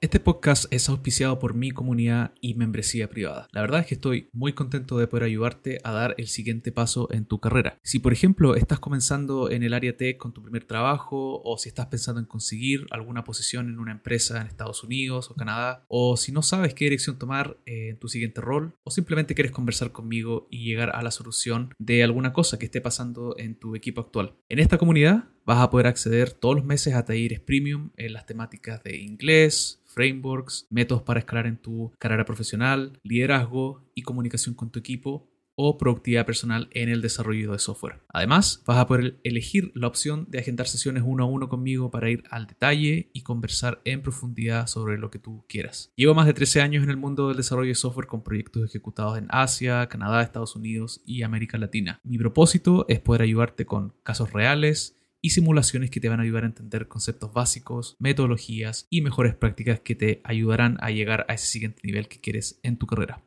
Este podcast es auspiciado por mi comunidad y membresía privada. La verdad es que estoy muy contento de poder ayudarte a dar el siguiente paso en tu carrera. Si por ejemplo estás comenzando en el área tech con tu primer trabajo o si estás pensando en conseguir alguna posición en una empresa en Estados Unidos o Canadá o si no sabes qué dirección tomar eh, en tu siguiente rol o simplemente quieres conversar conmigo y llegar a la solución de alguna cosa que esté pasando en tu equipo actual. En esta comunidad vas a poder acceder todos los meses a talleres premium en las temáticas de inglés, frameworks, métodos para escalar en tu carrera profesional, liderazgo y comunicación con tu equipo o productividad personal en el desarrollo de software. Además, vas a poder elegir la opción de agendar sesiones uno a uno conmigo para ir al detalle y conversar en profundidad sobre lo que tú quieras. Llevo más de 13 años en el mundo del desarrollo de software con proyectos ejecutados en Asia, Canadá, Estados Unidos y América Latina. Mi propósito es poder ayudarte con casos reales y simulaciones que te van a ayudar a entender conceptos básicos, metodologías y mejores prácticas que te ayudarán a llegar a ese siguiente nivel que quieres en tu carrera.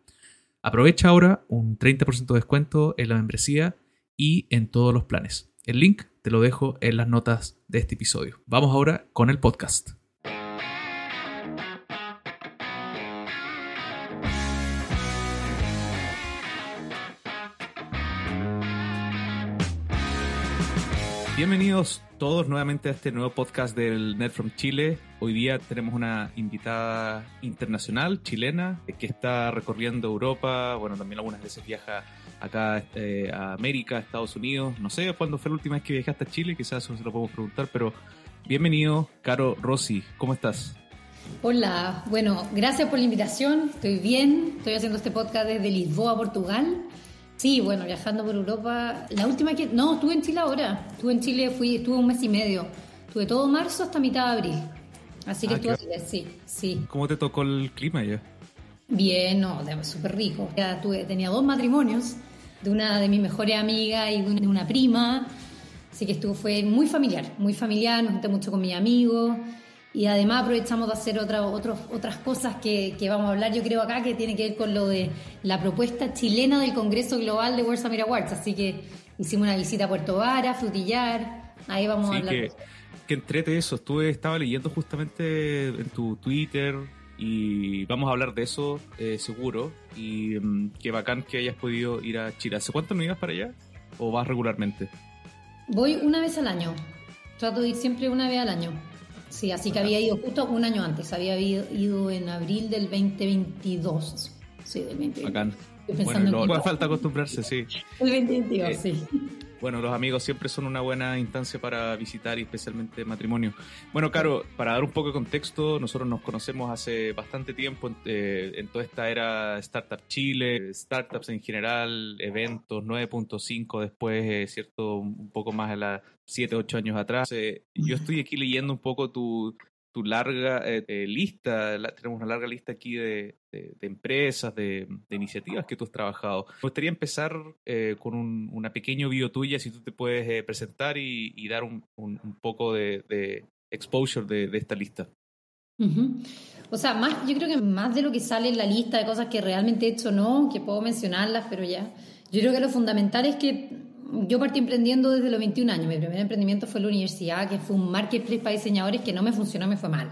Aprovecha ahora un 30% de descuento en la membresía y en todos los planes. El link te lo dejo en las notas de este episodio. Vamos ahora con el podcast. Bienvenidos todos nuevamente a este nuevo podcast del Net from Chile. Hoy día tenemos una invitada internacional, chilena, que está recorriendo Europa, bueno, también algunas veces viaja acá eh, a América, Estados Unidos. No sé cuándo fue la última vez que viajaste a Chile, quizás eso se lo podemos preguntar, pero bienvenido, Caro Rossi, ¿cómo estás? Hola, bueno, gracias por la invitación, estoy bien, estoy haciendo este podcast desde Lisboa, Portugal. Sí, bueno, viajando por Europa. La última que. No, estuve en Chile ahora. Estuve en Chile, fui, estuve un mes y medio. Estuve todo marzo hasta mitad de abril. Así que ah, estuve sí, sí. ¿Cómo te tocó el clima ya? Bien, no, súper rico. Ya tuve, tenía dos matrimonios, de una de mis mejores amigas y de una prima. Así que estuvo, fue muy familiar, muy familiar, nos junté mucho con mis amigos. Y además aprovechamos de hacer otra, otras cosas que, que, vamos a hablar, yo creo, acá, que tiene que ver con lo de la propuesta chilena del Congreso Global de World Summit Awards. Así que hicimos una visita a Puerto Vara, Frutillar, ahí vamos a hablar. Que, que entrete eso, estuve, estaba leyendo justamente en tu Twitter y vamos a hablar de eso eh, seguro. Y mm, qué bacán que hayas podido ir a Chile. ¿Hace cuánto no ibas para allá? ¿O vas regularmente? Voy una vez al año. Trato de ir siempre una vez al año. Sí, así que había ido justo un año antes, había ido en abril del 2022. Sí, del 2022. Bacán. Bueno, no, falta acostumbrarse, sí. El 2022, eh, sí. Bueno, los amigos siempre son una buena instancia para visitar y especialmente matrimonio. Bueno, Caro, para dar un poco de contexto, nosotros nos conocemos hace bastante tiempo eh, en, toda esta era Startup Chile, startups en general, eventos 9.5 después, eh, ¿cierto? Un poco más de las 7, 8 años atrás. Eh, yo estoy aquí leyendo un poco tu, tu larga eh, eh, lista, tenemos una larga lista aquí de, empresas, de, iniciativas que tú has trabajado. Me gustaría empezar con un, una pequeño bio tuya, si tú te puedes presentar y, dar un, poco de, exposure de, esta lista. O sea, más, yo creo que más de lo que sale en la lista de cosas que realmente he hecho, no, que puedo mencionarlas, pero ya. Yo creo que lo fundamental es que yo partí emprendiendo desde los 21 años. Mi primer emprendimiento fue la universidad, que fue un marketplace para diseñadores que no me funcionó, me fue mal.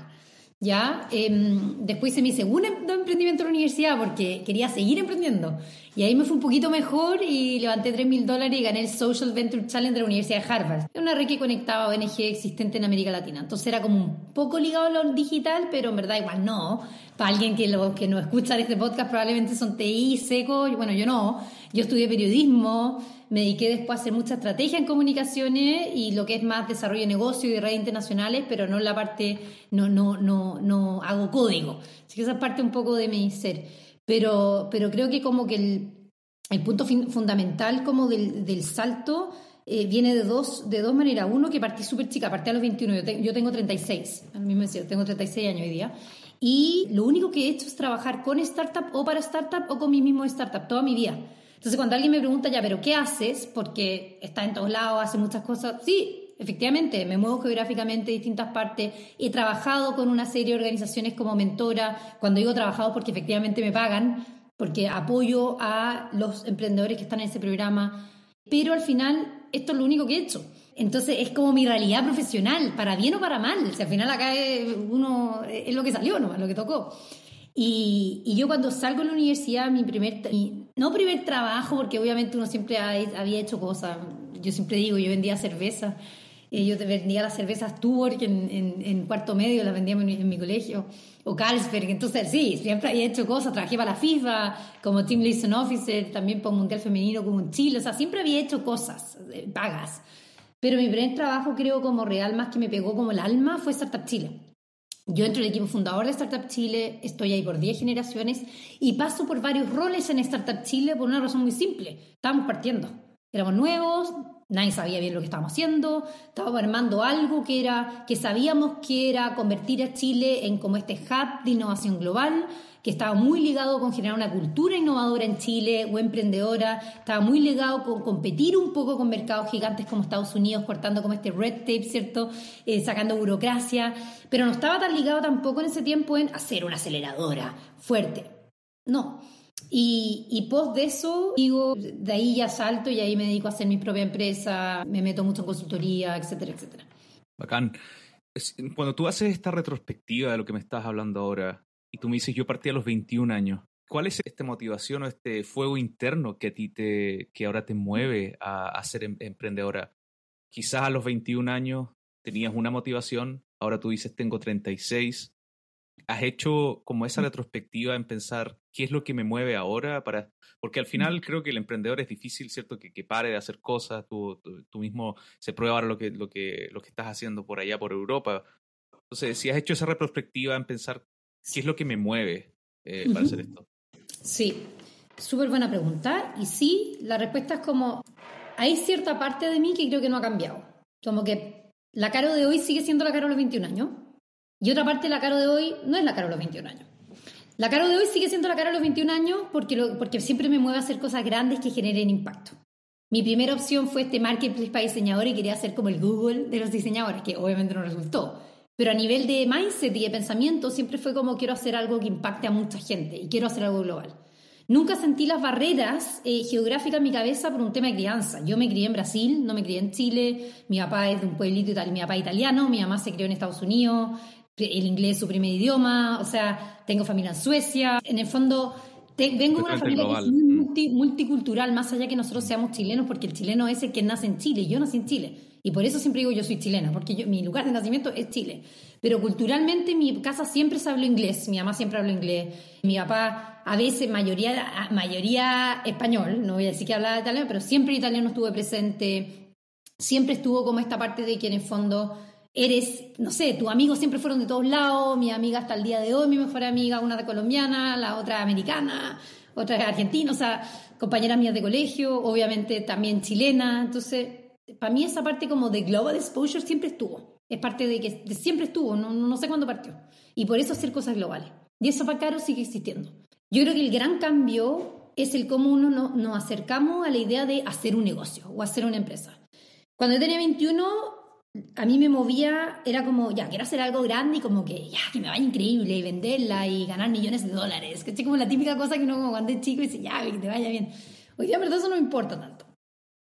Ya, em, después hice mi segundo emprendimiento en la universidad porque quería seguir emprendiendo. Y ahí me fue un poquito mejor y levanté 3 mil dólares y gané el Social Venture Challenge de la Universidad de Harvard. Es una red que conectaba a ONG existente en América Latina. Entonces era como un poco ligado a lo digital, pero en verdad igual no. Para alguien que, lo, que no escucha este podcast probablemente son TI, seco. Bueno, yo no. Yo estudié periodismo me dediqué después a hacer mucha estrategia en comunicaciones y lo que es más desarrollo de negocio y de redes internacionales, pero no la parte, no, no, no, no hago código. Así que esa es parte un poco de mi ser. Pero, pero creo que como que el, el punto fundamental como del, del salto eh, viene de dos, de dos maneras. Uno, que partí súper chica, partí a los 21, yo, yo tengo 36, al mismo tengo 36 años hoy día. Y lo único que he hecho es trabajar con startup o para startup o con mi mismo startup toda mi vida. Entonces, cuando alguien me pregunta, ya, pero ¿qué haces? Porque está en todos lados, hace muchas cosas. Sí, efectivamente, me muevo geográficamente en distintas partes. He trabajado con una serie de organizaciones como mentora. Cuando digo trabajado, porque efectivamente me pagan, porque apoyo a los emprendedores que están en ese programa. Pero al final, esto es lo único que he hecho. Entonces es como mi realidad profesional, para bien o para mal. Si al final acá es, uno es lo que salió, no, lo que tocó. Y, y, yo cuando salgo de la universidad, mi primer, no primer trabajo, porque obviamente uno siempre había hecho cosas. Yo siempre digo, yo vendía cerveza. Eh, yo vendía las cervezas Tuborg en, en, en, cuarto medio, las vendía en mi, colegio. O Carlsberg. Entonces, sí, siempre había hecho cosas. Trabajé para la FIFA como Team Liaison Officer, también para un Mundial Femenino como en Chile. O sea, siempre había hecho cosas eh, pagas. Pero mi primer trabajo, creo, como real, más que me pegó como el alma, fue Startup Chile. Yo entro en el equipo fundador de Startup Chile, estoy ahí por 10 generaciones y paso por varios roles en Startup Chile por una razón muy simple. Estábamos partiendo. Éramos nuevos, nadie sabía bien lo que estábamos haciendo, estábamos armando algo que era que sabíamos que era convertir a Chile en como este hub de innovación global que estaba muy ligado con generar una cultura innovadora en Chile o emprendedora, estaba muy ligado con competir un poco con mercados gigantes como Estados Unidos, cortando como este red tape, ¿cierto? Eh, sacando burocracia, pero no estaba tan ligado tampoco en ese tiempo en hacer una aceleradora fuerte. No. Y, y post de eso, digo, de ahí ya salto y ahí me dedico a hacer mi propia empresa, me meto mucho en consultoría, etcétera, etcétera. Bacán. Cuando tú haces esta retrospectiva de lo que me estás hablando ahora, y tú me dices, yo partí a los 21 años. ¿Cuál es esta motivación o este fuego interno que a ti te, que ahora te mueve a, ser em, emprendedora? Quizás a los 21 años tenías una motivación, ahora tú dices tengo 36. ¿Has hecho como esa retrospectiva en pensar qué es lo que me mueve ahora? Para... Porque al final creo que el emprendedor es difícil, ¿cierto? Que, que pare de hacer cosas, tú, tú, mismo se prueba lo que, lo, que, lo que estás haciendo por allá, por Europa. Entonces, si has hecho esa retrospectiva en pensar ¿Qué es lo que me mueve eh, para hacer esto? Sí, súper buena pregunta. Y sí, la respuesta es como, hay cierta parte de mí que creo que no ha cambiado. Como que la Caro de hoy sigue siendo la Caro de los 21 años. Y otra parte la Caro de hoy no es la Caro de los 21 años. La Caro de hoy sigue siendo la Caro de los 21 años porque, porque siempre me mueve a hacer cosas grandes que generen impacto. Mi primera opción fue este marketplace para diseñadores y quería hacer como el Google de los diseñadores, que obviamente no resultó. Pero a nivel de mindset y de pensamiento siempre fue como quiero hacer algo que impacte a mucha gente y quiero hacer algo global. Nunca sentí las barreras eh, geográficas en mi cabeza por un tema de crianza. Yo me crié en Brasil, no me crié en Chile. Mi papá es de un pueblito italiano, mi papá italiano, mi mamá se crió en Estados Unidos, el inglés es su primer idioma, o sea, tengo familia en Suecia. En el fondo, vengo de una familia que es muy multicultural, más allá que nosotros seamos chilenos, porque el chileno es el que nace en Chile, yo nací en Chile. Y por eso siempre digo yo soy chilena, porque yo, mi lugar de nacimiento es Chile. Pero culturalmente en mi casa siempre se habló inglés, mi mamá siempre habló inglés, mi papá a veces mayoría, mayoría español, no voy a decir que hablaba italiano, pero siempre el italiano estuvo presente, siempre estuvo como esta parte de que en el fondo eres, no sé, tus amigos siempre fueron de todos lados, mi amiga hasta el día de hoy, mi mejor amiga, una de colombiana, la otra americana, otra argentina, o sea, compañeras mías de colegio, obviamente también chilena, entonces para mí esa parte como de global exposure siempre estuvo. Es parte de que siempre estuvo, no, no sé cuándo partió. Y por eso hacer cosas globales. Y eso para Caro sigue existiendo. Yo creo que el gran cambio es el cómo uno nos acercamos a la idea de hacer un negocio o hacer una empresa. Cuando yo tenía 21, a mí me movía, era como, ya, quiero hacer algo grande y como que, ya, que me vaya increíble y venderla y ganar millones de dólares. Que es como la típica cosa que uno como cuando es chico dice, ya, que te vaya bien. Hoy día, verdad, eso no me importa tanto.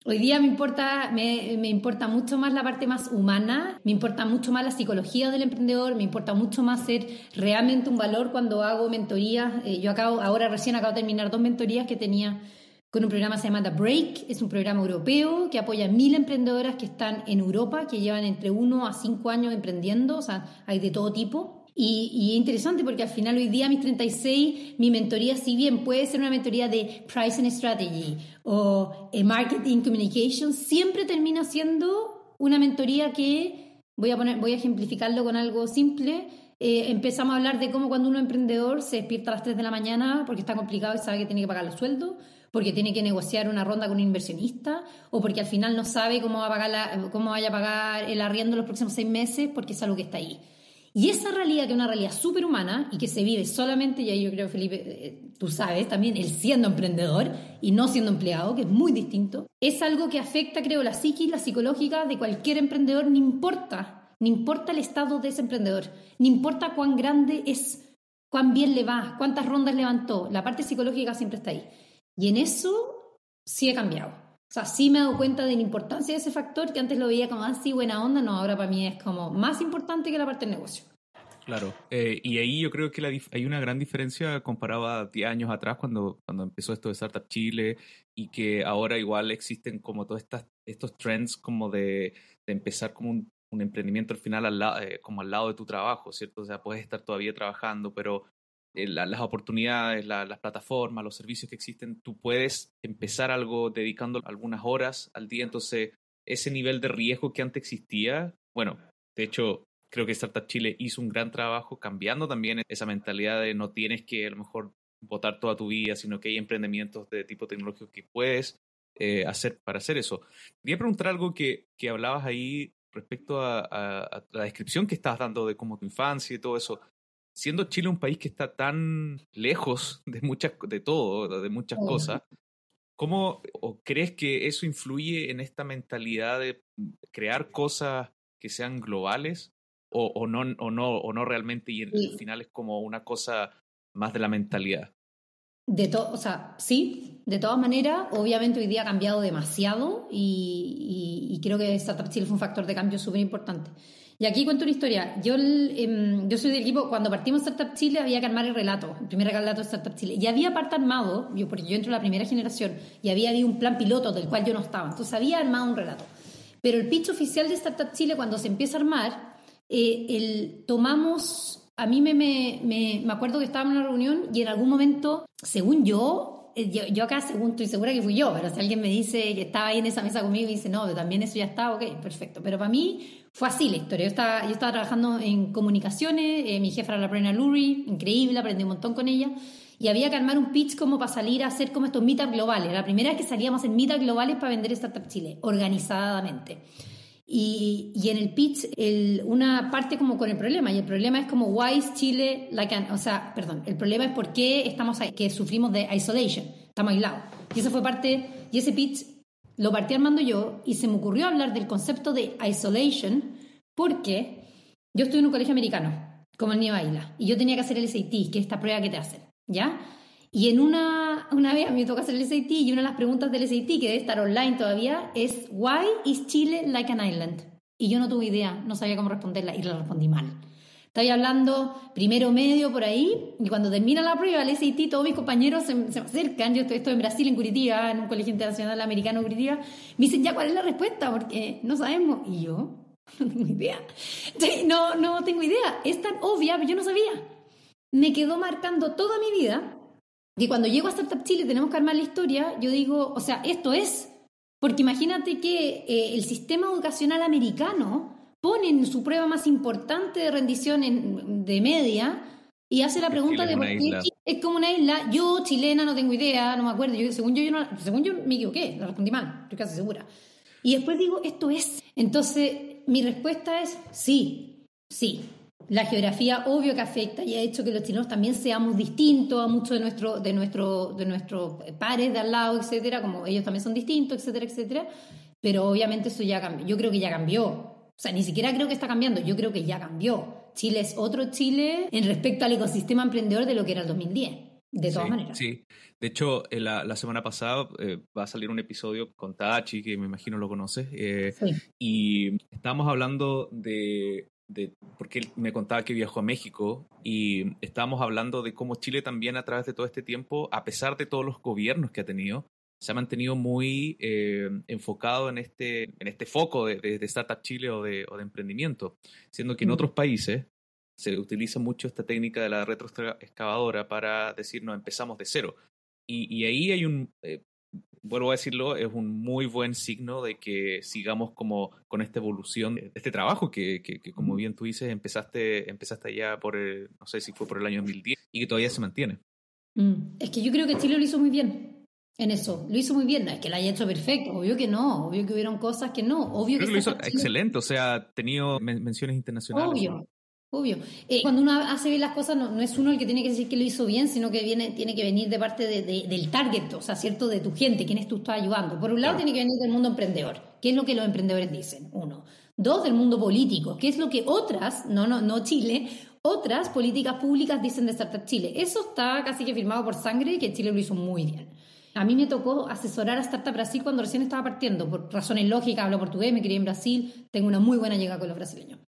Hoy día me importa, me, me, importa mucho más la parte más humana, me importa mucho más la psicología del emprendedor, me importa mucho más ser realmente un valor cuando hago mentorías. Eh, yo acabo, ahora recién acabo de terminar dos mentorías que tenía con un programa que se llama The Break, es un programa europeo que apoya a mil emprendedoras que están en Europa, que llevan entre uno a cinco años emprendiendo, o sea, hay de todo tipo. Y, es interesante porque al final hoy día, mis 36, mi mentoría, si bien puede ser una mentoría de Pricing Strategy o Marketing Communication, siempre termina siendo una mentoría que, voy a, poner, voy a ejemplificarlo con algo simple, eh, empezamos a hablar de cómo cuando uno emprendedor se despierta a las 3 de la mañana porque está complicado y sabe que tiene que pagar los sueldos, porque tiene que negociar una ronda con un inversionista o porque al final no sabe cómo, va a pagar vaya a pagar el arriendo los próximos seis meses porque es algo que está ahí. Y esa realidad, que es una realidad súper humana y que se vive solamente, y ahí yo creo, Felipe, eh, tú sabes también, el siendo emprendedor y no siendo empleado, que es muy distinto, es algo que afecta, creo, la psiquis, la psicológica de cualquier emprendedor, no importa, no importa el estado de ese emprendedor, no importa cuán grande es, cuán bien le va, cuántas rondas levantó, la parte psicológica siempre está ahí. Y en eso sí he cambiado. O sea, sí me he dado cuenta de la importancia de ese factor que antes lo veía como así buena onda, no, ahora para mí es como más importante que la parte del negocio. Claro, eh, y ahí yo creo que hay una gran diferencia comparado a 10 años atrás cuando, cuando empezó esto de Startup Chile y que ahora igual existen como todos estas, estos trends como de, de empezar como un, un, emprendimiento al final al lado, eh, como al lado de tu trabajo, ¿cierto? O sea, puedes estar todavía trabajando, pero eh, las oportunidades, las plataformas, los servicios que existen, tú puedes empezar algo dedicando algunas horas al día, entonces ese nivel de riesgo que antes existía, bueno, de hecho creo que Startup Chile hizo un gran trabajo cambiando también esa mentalidad de no tienes que a lo mejor votar toda tu vida, sino que hay emprendimientos de tipo tecnológico que puedes eh, hacer para hacer eso. Quería preguntar algo que, que hablabas ahí respecto a, la descripción que estabas dando de cómo tu infancia y todo eso. Siendo Chile un país que está tan lejos de muchas, de todo, de muchas cosas, ¿cómo o crees que eso influye en esta mentalidad de crear cosas que sean globales o, no, o, no, o no realmente y al final es como una cosa más de la mentalidad. De todo, o sea, sí, de todas maneras, obviamente hoy día ha cambiado demasiado y, creo que Startup Chile fue un factor de cambio súper importante. Y aquí cuento una historia. Yo, em, yo soy del equipo, cuando partimos Startup Chile había que armar el relato, el primer relato de Startup Chile. Y había parte armado, yo, porque yo entro en la primera generación, y había habido un plan piloto del cual yo no estaba. Entonces había armado un relato. Pero el pitch oficial de Startup Chile, cuando se empieza a armar, eh, el, tomamos, a mí me, me, me, acuerdo que estábamos en una reunión y en algún momento, según yo, eh, yo, acá según estoy segura que fui yo, pero si alguien me dice que estaba ahí en esa mesa conmigo y dice, no, también eso ya está, ok, perfecto. Pero para mí fue así la historia. Yo estaba, yo estaba trabajando en comunicaciones, eh, mi jefa era la Brena Lurie, increíble, aprendí un montón con ella. Y había que armar un pitch como para salir a hacer como estos meetups globales. La primera vez que salíamos en meetups globales para vender Startup Chile, organizadamente. Y, y, en el pitch, el, una parte como con el problema, y el problema es como, why is Chile like an, o sea, perdón, el problema es por qué estamos que sufrimos de isolation, estamos aislados. Y esa fue parte, y ese pitch lo partí armando yo, y se me ocurrió hablar del concepto de isolation, porque yo estoy en un colegio americano, como el Niño Isla, y yo tenía que hacer el SAT, que es esta prueba que te hacen, ¿ya? Y en una, una vez a mí me toca hacer el SAT y una de las preguntas del SAT, que debe estar online todavía, es ¿Why is Chile like an island? Y yo no tuve idea, no sabía cómo responderla y la respondí mal. Estoy hablando primero medio por ahí y cuando termina la prueba el SAT todos mis compañeros se, me acercan, yo estoy, en Brasil, en Curitiba, en un colegio internacional americano Curitiba, me dicen ya cuál es la respuesta porque no sabemos. Y yo no tengo idea. No, no tengo idea. Es tan obvia, pero yo no sabía. Me quedó marcando toda mi vida y cuando llego a Startup Chile tenemos que armar la historia, yo digo, o sea, esto es, porque imagínate que eh, el sistema educacional americano pone en su prueba más importante de rendición en, de media y hace la pregunta de por qué es como una isla. Yo, chilena, no tengo idea, no me acuerdo. Yo, según, yo, yo no, según yo me equivoqué, la respondí mal, estoy casi segura. Y después digo, esto es. Entonces, mi respuesta es sí, sí. La geografía obvio que afecta y ha hecho que los chilenos también seamos distintos a muchos de, nuestro, de, nuestro, de nuestros pares de al lado, etcétera, como ellos también son distintos, etcétera, etcétera. Pero obviamente eso ya cambió. Yo creo que ya cambió. O sea, ni siquiera creo que está cambiando, yo creo que ya cambió. Chile es otro Chile en respecto al ecosistema emprendedor de lo que era el 2010. De todas maneras. Sí, de hecho, eh, la, la semana pasada eh, va a salir un episodio con Tachi, que me imagino lo conoces, eh, y estábamos hablando de porque él me contaba que viajó a México y estábamos hablando de cómo Chile también a través de todo este tiempo, a pesar de todos los gobiernos que ha tenido, se ha mantenido muy eh, enfocado en este, en este foco de, de, Startup Chile o de, o de, emprendimiento, siendo que en mm. otros países se utiliza mucho esta técnica de la retroexcavadora para decir, no, empezamos de cero. Y, y ahí hay un, eh, vuelvo a decirlo, es un muy buen signo de que sigamos como con esta evolución de este trabajo que, que, como bien tú dices, empezaste, empezaste ya por, el, no sé si fue por el año 2010 y que todavía se mantiene. Mm. Es que yo creo que Chile lo hizo muy bien en eso, lo hizo muy bien, no es que lo haya hecho perfecto, obvio que no, obvio que hubieron cosas que no, obvio que, lo hizo excelente, o sea, ha tenido menciones internacionales. Obvio, Obvio. Eh, cuando uno hace bien las cosas, no, es uno el que tiene que decir que lo hizo bien, sino que viene, tiene que venir de parte del target, o sea, ¿cierto? De tu gente, quienes tú estás ayudando. Por un lado, tiene que venir del mundo emprendedor. ¿Qué es lo que los emprendedores dicen? Uno. Dos, del mundo político. ¿Qué es lo que otras, no, no, no Chile, otras políticas públicas dicen de Startup Chile? Eso está casi que firmado por sangre y que Chile lo hizo muy bien. a mí me tocó asesorar a Startup Brasil cuando recién estaba partiendo, por razones lógicas, hablo portugués, me crié en Brasil, tengo una muy buena llegada con los brasileños.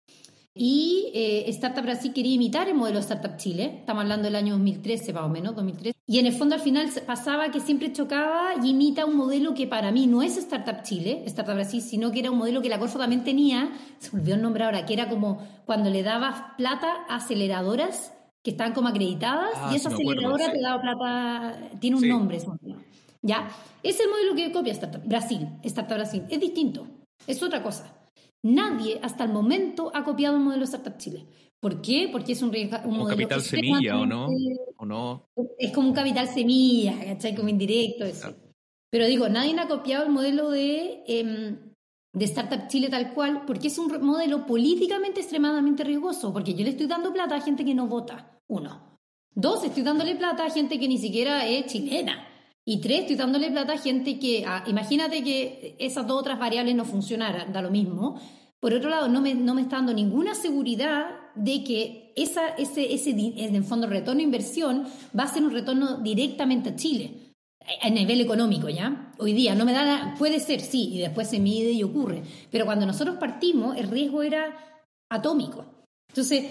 Y eh, Startup Brasil quería imitar el modelo Startup Chile, estamos hablando del año 2013 más o menos, 2013. Y en el fondo al final pasaba que siempre chocaba y imita un modelo que para mí no es Startup Chile, Startup Brasil, sino que era un modelo que la Corfo también tenía, se me olvidó el nombre ahora, que era como cuando le dabas plata a aceleradoras que estaban como acreditadas Ah, y esa me acuerdo, aceleradora sí. te daba plata, tiene un Sí. nombre. ¿ya? Es el modelo que copia Startup Brasil, Startup Brasil, es distinto, es otra cosa. Nadie hasta el momento ha copiado el modelo Startup Chile. ¿Por qué? Porque es un, un Como modelo capital semilla, ¿o no? extremadamente- ¿O no? es como un capital semilla, ¿cachai? Como indirecto. eso. Claro. Pero digo, nadie ha copiado el modelo de, em, de Startup Chile tal cual, porque es un modelo políticamente extremadamente riesgoso, porque yo le estoy dando plata a gente que no vota, uno. Dos, estoy dándole plata a gente que ni siquiera es chilena. Y tres, estoy dándole plata a gente que, imagínate que esas dos otras variables no funcionaran, da lo mismo. Por otro lado, no me, no me está dando ninguna seguridad de que esa, ese, ese, en fondo, retorno inversión va a ser un retorno directamente a Chile, a a nivel económico, ¿ya? Hoy día no me da, la- puede ser, sí, y después se mide y ocurre. Pero cuando nosotros partimos, el riesgo era atómico. Entonces,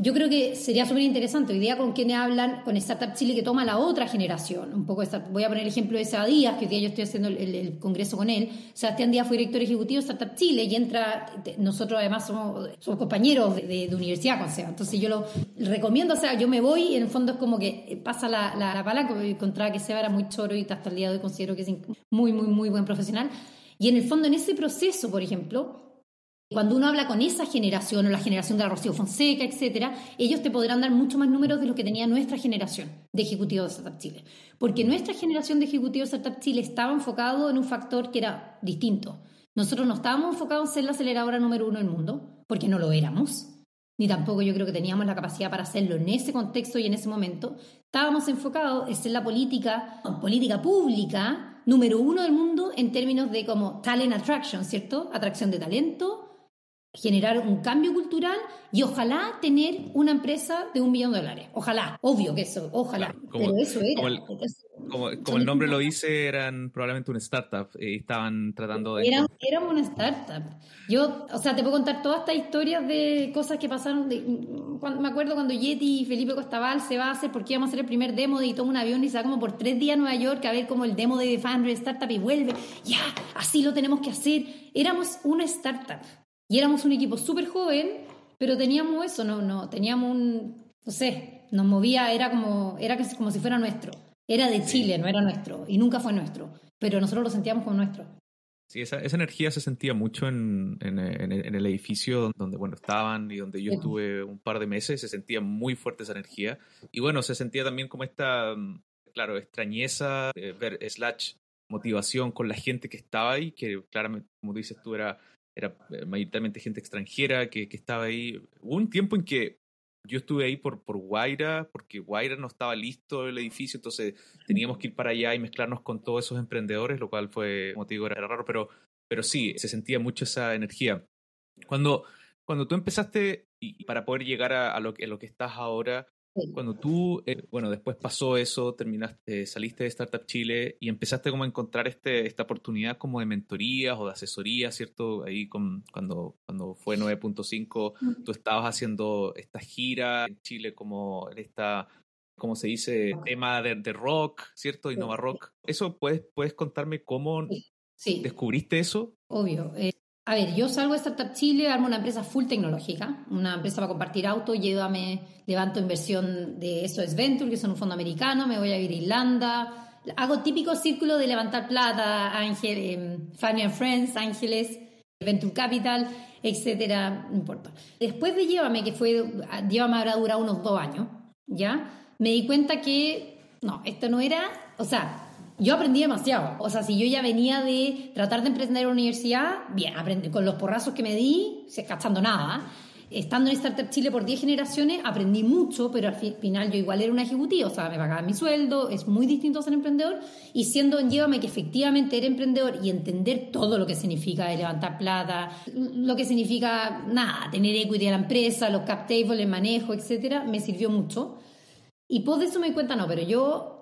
yo creo que sería súper interesante hoy día con quienes hablan con Startup Chile que toma la otra generación. Un poco voy a poner el ejemplo de Seba Díaz, que hoy día yo estoy haciendo el, el- el congreso con él. Sebastián Díaz fue director ejecutivo de Startup Chile y entra, nosotros además somos, somos compañeros de, de- de universidad con Seba. Entonces yo lo recomiendo, o sea, yo me voy y en el fondo es como que pasa la, la, la palanca, porque encontraba que Seba era muy choro y hasta el día de hoy considero que es muy, muy, muy buen profesional. Y en el fondo, en ese proceso, por ejemplo, cuando uno habla con esa generación o la generación de la Rocío Fonseca, etcétera, ellos te podrán dar mucho más números de lo que tenía nuestra generación de ejecutivos de Startup Chile. Porque nuestra generación de ejecutivos de Startup Chile estaba enfocado en un factor que era distinto. Nosotros no estábamos enfocados en ser la aceleradora número uno del mundo, porque no lo éramos, ni tampoco yo creo que teníamos la capacidad para hacerlo en ese contexto y en ese momento. Estábamos enfocados en ser la política, política pública número uno del mundo en términos de como talent attraction, ¿cierto? Atracción de talento, generar un cambio cultural y ojalá tener una empresa de un millón de dólares. Ojalá, obvio que eso, ojalá. Claro, como- pero eso era. como el- Eso- Como, son como el nombre lo dice, eran probablemente una startup eh, y estaban tratando de... Era- éramos una startup. Yo, o sea, te puedo contar todas estas historias de cosas que pasaron. De, cuando- me acuerdo cuando Yeti y Felipe Costaval se va a hacer porque íbamos a hacer el primer demo de y toma un avión y se va como por tres días a Nueva York a ver como el demo de 500 Startup y vuelve. Ya, así lo tenemos que hacer. Éramos una startup y éramos un equipo súper joven, pero teníamos eso, no, no, teníamos un, no sé, nos movía, era como, era como si fuera nuestro. Era de Chile, no era nuestro y nunca fue nuestro, pero nosotros lo sentíamos como nuestro. Sí, esa, esa energía se sentía mucho en, en, en- en el edificio donde, bueno, estaban y donde yo Sí. estuve un par de meses, se sentía muy fuerte esa energía. Y bueno, se sentía también como esta, mm, claro, extrañeza, eh, ver slash motivación con la gente que estaba ahí, que claramente, como dices tú, era, era mayoritariamente gente extranjera que, que estaba ahí. Hubo un tiempo en que yo estuve ahí por, por Guaira, porque Guaira no estaba listo el edificio, entonces teníamos que ir para allá y mezclarnos con todos esos emprendedores, lo cual fue, como te digo, era raro, pero, pero sí, se sentía mucho esa energía. Cuando, cuando tú empezaste, y para poder llegar a, lo, a lo que estás ahora, Sí. cuando tú, eh, bueno, después pasó eso, terminaste, saliste de Startup Chile y empezaste como a encontrar este, esta oportunidad como de mentorías o de asesoría, ¿cierto? Ahí con, cuando, cuando fue 9.5, tú estabas haciendo esta gira en Chile como esta, ¿cómo se dice? Tema de, de rock, ¿cierto? Innova Rock. ¿Eso puedes, puedes contarme cómo Sí, descubriste eso? obvio. Eh, a ver, yo salgo de Startup Chile, armo una empresa full tecnológica, una empresa para compartir autos, llévame, levanto inversión de eso es Venture, que son un fondo americano, me voy a ir a Irlanda, hago típico círculo de levantar plata, Ángel, eh, Family and Friends, Ángeles, Venture Capital, etcétera, no importa. Después de Llévame, que fue, Llévame habrá durado unos dos años, ¿ya? Me di cuenta que, no, esto no era, o sea, yo aprendí demasiado. O sea, si yo ya venía de tratar de emprender en la universidad, bien, aprendí con los porrazos que me di, cachando nada. Estando en Startup Chile por 10 generaciones, aprendí mucho, pero al fi- final yo igual era una ejecutiva, o sea, me pagaban mi sueldo, es muy distinto ser emprendedor. Y siendo en Llévame que efectivamente era emprendedor y entender todo lo que significa levantar plata, lo que significa, nada, tener equity de la empresa, los cap tables, el manejo, etcétera, me sirvió mucho. Y pues de eso me di cuenta, no, pero yo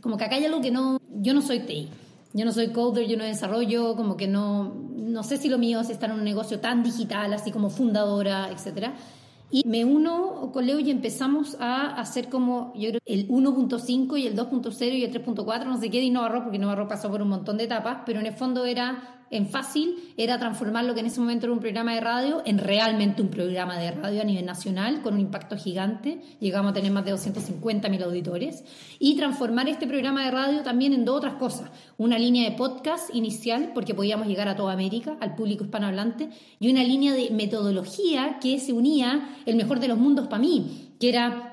como que acá hay algo que no, yo no soy TI. Yo no soy coder, yo no desarrollo, como que no, no sé si lo mío es estar en un negocio tan digital, así como fundadora, etcétera. Y me uno con Leo y empezamos a hacer como, yo creo, el 1.5 y el 2.0 y el 3.4, no sé qué, de Innovarro, porque Innovarro pasó por un montón de etapas, pero en el fondo era en fácil era transformar lo que en ese momento era un programa de radio en realmente un programa de radio a nivel nacional con un impacto gigante. Llegamos a tener más de 250.000 auditores. Y transformar este programa de radio también en dos otras cosas. Una línea de podcast inicial, porque podíamos llegar a toda América, al público hispanohablante, y una línea de metodología que se unía el mejor de los mundos para mí, que era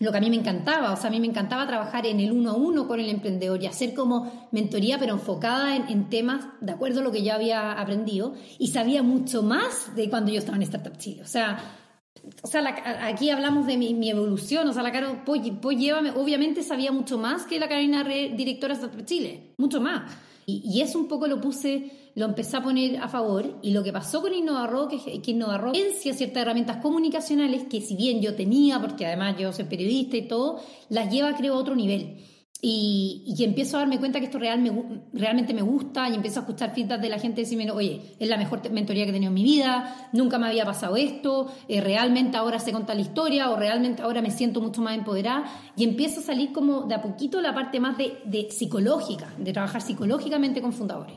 lo que a mí me encantaba, o sea, a mí me encantaba trabajar en el uno a uno con el emprendedor y hacer como mentoría, pero enfocada en, temas de acuerdo a lo que yo había aprendido y sabía mucho más de cuando yo estaba en Startup Chile. O sea, o sea aquí hablamos de mi, evolución, o sea, la Caro pues, pues obviamente sabía mucho más que la Carolina directora de Chile, mucho más. Y, y eso un poco lo puse lo empecé a poner a favor y lo que pasó con InnovaRock es que InnovaRock evidencia ciertas herramientas comunicacionales que si bien yo tenía, porque además yo soy periodista y todo, las lleva creo a otro nivel. Y, y empiezo a darme cuenta que esto real me, realmente me gusta y empiezo a escuchar feedback de la gente decirme, oye, es la mejor mentoría que he tenido en mi vida, nunca me había pasado esto, eh, realmente ahora sé contar la historia o realmente ahora me siento mucho más empoderada y empiezo a salir como de a poquito la parte más de, de psicológica, de trabajar psicológicamente con fundadores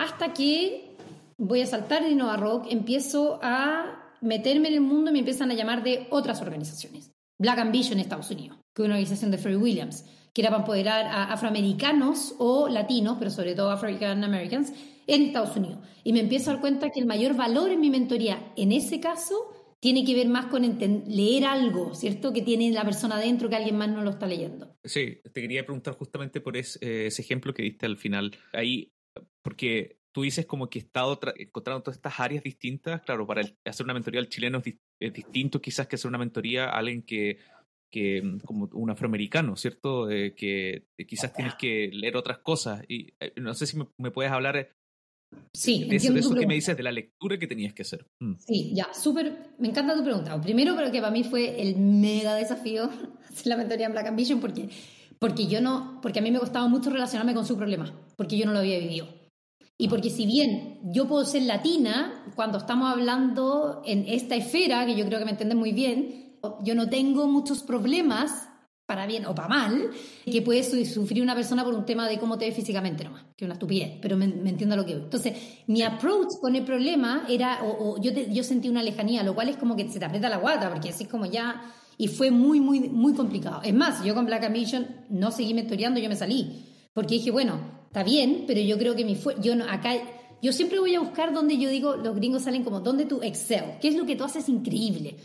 hasta que voy a saltar de Innova Rock, empiezo a meterme en el mundo y me empiezan a llamar de otras organizaciones. Black Ambition en Estados Unidos, que es una organización de Freddie Williams, que era para empoderar a afroamericanos o latinos, pero sobre todo African Americans, en Estados Unidos. Y me empiezo a dar cuenta que el mayor valor en mi mentoría, en ese caso, tiene que ver más con leer algo, ¿cierto? Que tiene la persona adentro que alguien más no lo está leyendo. Sí, te quería preguntar justamente por ese, eh, ese ejemplo que diste al final. Ahí porque tú dices como que he estado encontrando todas estas áreas distintas, claro, para hacer una mentoría al chileno es, distinto quizás que hacer una mentoría a alguien que, que mm, como un afroamericano, ¿cierto? Eh, que quizás tienes que leer otras cosas. Y eh, no sé si me, puedes hablar eh, Sí, de eso, de eso que me dices, de la lectura que tenías que hacer. Mm. Sí, ya, súper, me encanta tu pregunta. Primero, creo que para mí fue el mega desafío hacer la mentoría en Black Ambition porque, porque yo no, porque a mí me costaba mucho relacionarme con su problema, porque yo no lo había vivido. Y porque si bien yo puedo ser latina, cuando estamos hablando en esta esfera, que yo creo que me entienden muy bien, yo no tengo muchos problemas, para bien o para mal, que puede sufrir una persona por un tema de cómo te ve físicamente nomás, que es una estupidez, pero me, entiendo lo que veo. Entonces, mi approach con el problema era, o, yo, yo sentí una lejanía, lo cual es como que se te aprieta la guata, porque así es como ya, y fue muy, muy, muy complicado. Es más, yo con Black Ambition no seguí mentoreando, yo me salí, porque dije, bueno, está bien, pero yo creo que mi yo no, acá yo siempre voy a buscar donde yo digo, los gringos salen como, donde tú excel? ¿Qué es lo que tú haces increíble?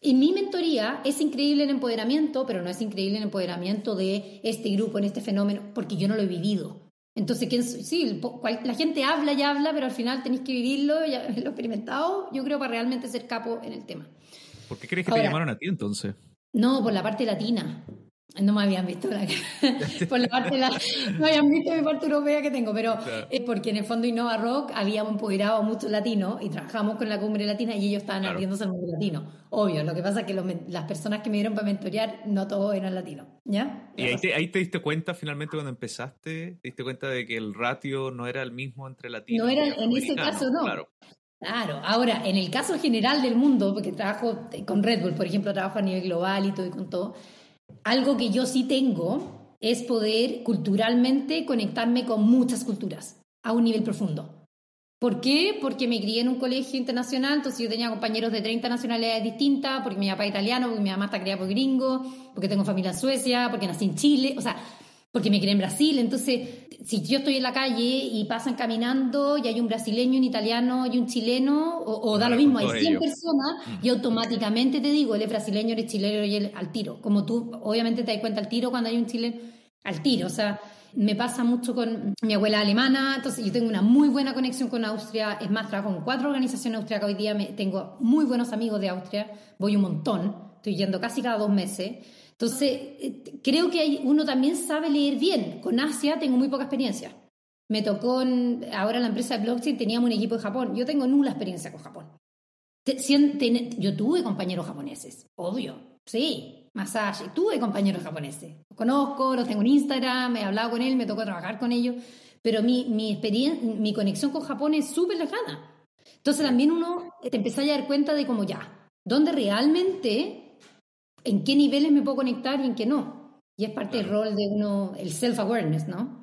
En mi mentoría es increíble el empoderamiento, pero no es increíble el empoderamiento de este grupo, en este fenómeno, porque yo no lo he vivido. Entonces, ¿quién, sí, la gente habla y habla, pero al final tenéis que vivirlo, ya lo experimentado, yo creo, para realmente ser capo en el tema. ¿Por qué crees que te llamaron a ti entonces? No, por la parte latina. No me habían visto la por la parte la, no habían visto mi parte europea que tengo, pero es porque en el fondo Innova Rock habíamos empoderado a muchos latinos y trabajamos con la cumbre latina y ellos estaban abriéndose al mundo latino. Obvio, lo que pasa es que las personas que me dieron para mentorear no todos eran latinos, ¿ya? Y ahí te, ahí te, diste cuenta finalmente cuando empezaste, te diste cuenta de que el ratio no era el mismo entre latinos. No era, en ese caso no. Claro. Claro, ahora en el caso general del mundo, porque trabajo con Red Bull, por ejemplo, trabajo a nivel global y todo y con todo, algo que yo sí tengo es poder culturalmente conectarme con muchas culturas a un nivel profundo. ¿Por qué? Porque me crié en un colegio internacional, entonces yo tenía compañeros de 30 nacionalidades distintas, porque mi papá es italiano, porque mi mamá está criada por gringo, porque tengo familia en Suecia, porque nací en Chile, o sea, porque me crié en Brasil. Entonces, si yo estoy en la calle y pasan caminando y hay un brasileño, un italiano y un chileno, o, da lo mismo, hay 100 personas mm. y automáticamente te digo, él es brasileño, eres chileno y él al tiro. Como tú, obviamente te das cuenta al tiro cuando hay un chileno, al tiro. O sea, me pasa mucho con mi abuela alemana, entonces yo tengo una muy buena conexión con Austria. Es más, trabajo con cuatro organizaciones austriacas hoy día, me, tengo muy buenos amigos de Austria, voy un montón, estoy yendo casi cada dos meses. Entonces, eh, creo que uno también sabe leer bien. Con Asia tengo muy poca experiencia. Me tocó, ahora en la empresa de blockchain teníamos un equipo de Japón. Yo tengo nula experiencia con Japón. yo tuve compañeros japoneses, obvio, sí, masaje. Tuve compañeros japoneses. Los conozco, los tengo en Instagram, he hablado con él, me tocó trabajar con ellos. Pero mi, mi, experiencia, mi conexión con Japón es súper lejana. Entonces también uno te empieza a dar cuenta de como ya, ¿dónde realmente, en qué niveles me puedo conectar y en qué no? Y es parte del rol de uno, el self-awareness, ¿no?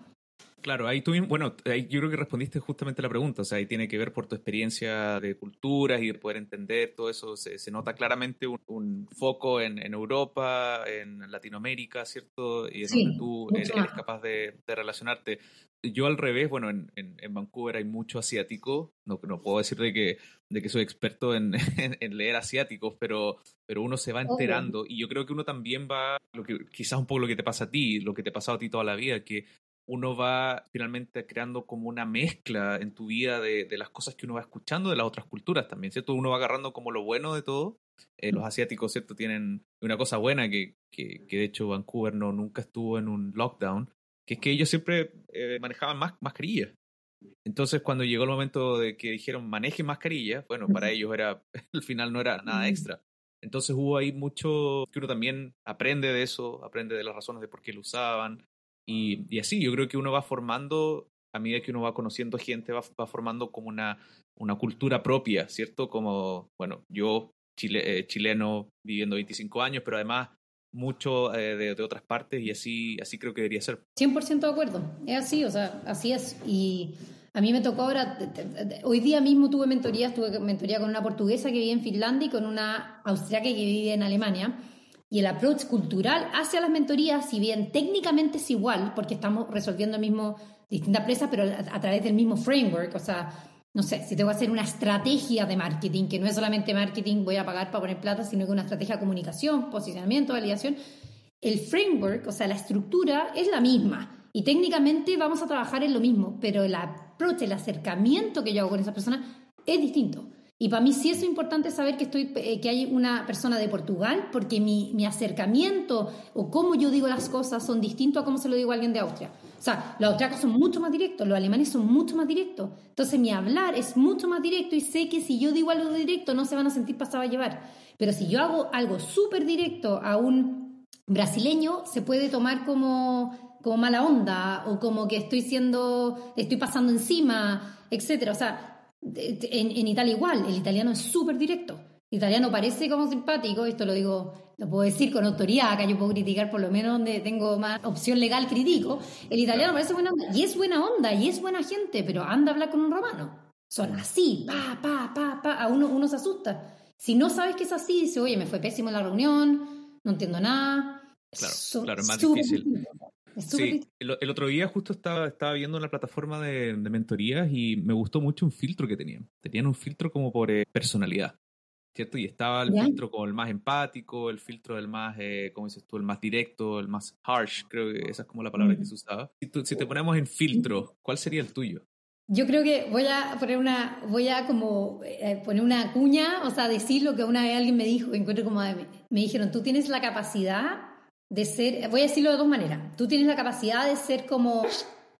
Claro, ahí tú, bueno, ahí yo creo que respondiste justamente la pregunta, o sea, ahí tiene que ver por tu experiencia de culturas y poder entender todo eso, se, nota claramente un, foco en, Europa, en Latinoamérica, ¿cierto? Y es donde tú eres, capaz de, relacionarte. Yo al revés, bueno, en, Vancouver hay mucho asiático, no, no puedo decir de que, de que soy experto en, leer asiáticos, pero, pero uno se va enterando y yo creo que uno también va, lo que, quizás un poco lo que te pasa a ti, lo que te ha pasado a ti toda la vida, que uno va finalmente creando como una mezcla en tu vida de, las cosas que uno va escuchando de las otras culturas también, ¿cierto? Uno va agarrando como lo bueno de todo. Eh, los asiáticos, ¿cierto? Tienen una cosa buena que, que, de hecho Vancouver no, nunca estuvo en un lockdown, que es que ellos siempre eh, manejaban más mascarillas. Entonces, cuando llegó el momento de que dijeron maneje mascarillas, bueno, para ellos era, al final no era nada extra. Entonces hubo ahí mucho que uno también aprende de eso, aprende de las razones de por qué lo usaban, y, así, yo creo que uno va formando, a medida que uno va conociendo gente, va, va formando como una, una cultura propia, ¿cierto? Como, bueno, yo, chile, eh, chileno, viviendo 25 años, pero además mucho eh, de, de, otras partes y así, así creo que debería ser. 100% de acuerdo, es así, o sea, así es. Y a mí me tocó ahora, hoy día mismo tuve mentoría, tuve mentoría con una portuguesa que vive en Finlandia y con una austriaca que vive en Alemania. Y el approach cultural hacia las mentorías, si bien técnicamente es igual, porque estamos resolviendo el mismo, distintas presas, pero a, través del mismo framework, o sea, no sé, si tengo que hacer una estrategia de marketing, que no es solamente marketing, voy a pagar para poner plata, sino que una estrategia de comunicación, posicionamiento, validación, el framework, o sea, la estructura es la misma. Y técnicamente vamos a trabajar en lo mismo, pero el approach, el acercamiento que yo hago con esa persona es distinto. Y para mí sí es importante saber que, estoy, eh, que hay una persona de Portugal, porque mi, mi, acercamiento o cómo yo digo las cosas son distintos a cómo se lo digo a alguien de Austria. O sea, los austriacos son mucho más directos, los alemanes son mucho más directos. Entonces mi hablar es mucho más directo y sé que si yo digo algo directo no se van a sentir pasado a llevar. Pero si yo hago algo súper directo a un brasileño, se puede tomar como, como mala onda o como que estoy siendo, estoy pasando encima, etcétera. O sea, en, Italia igual, el italiano es súper directo. El italiano parece como simpático, esto lo digo, lo puedo decir con autoridad, acá yo puedo criticar por lo menos donde tengo más opción legal, critico. El italiano parece buena onda, y es buena onda, y es buena gente, pero anda a hablar con un romano. Son así, pa, pa, pa, pa, a uno, uno se asusta. Si no sabes que es así, dice, oye, me fue pésimo la reunión, no entiendo nada. Claro, claro, es más difícil. Sí, el, otro día justo estaba, estaba viendo una plataforma de, mentorías y me gustó mucho un filtro que tenían. Tenían un filtro como por eh, personalidad, ¿cierto? Y estaba el filtro como el más empático, el filtro del más, eh, ¿cómo dices tú? El más directo, el más harsh, creo que esa es como la palabra que se usaba. Si, si te ponemos en filtro, ¿cuál sería el tuyo? Yo creo que voy a poner una, voy a como eh, poner una cuña, o sea, decir lo que una vez alguien me dijo, encuentro como, me dijeron, tú tienes la capacidad de ser, voy a decirlo de dos maneras. Tú tienes la capacidad de ser como,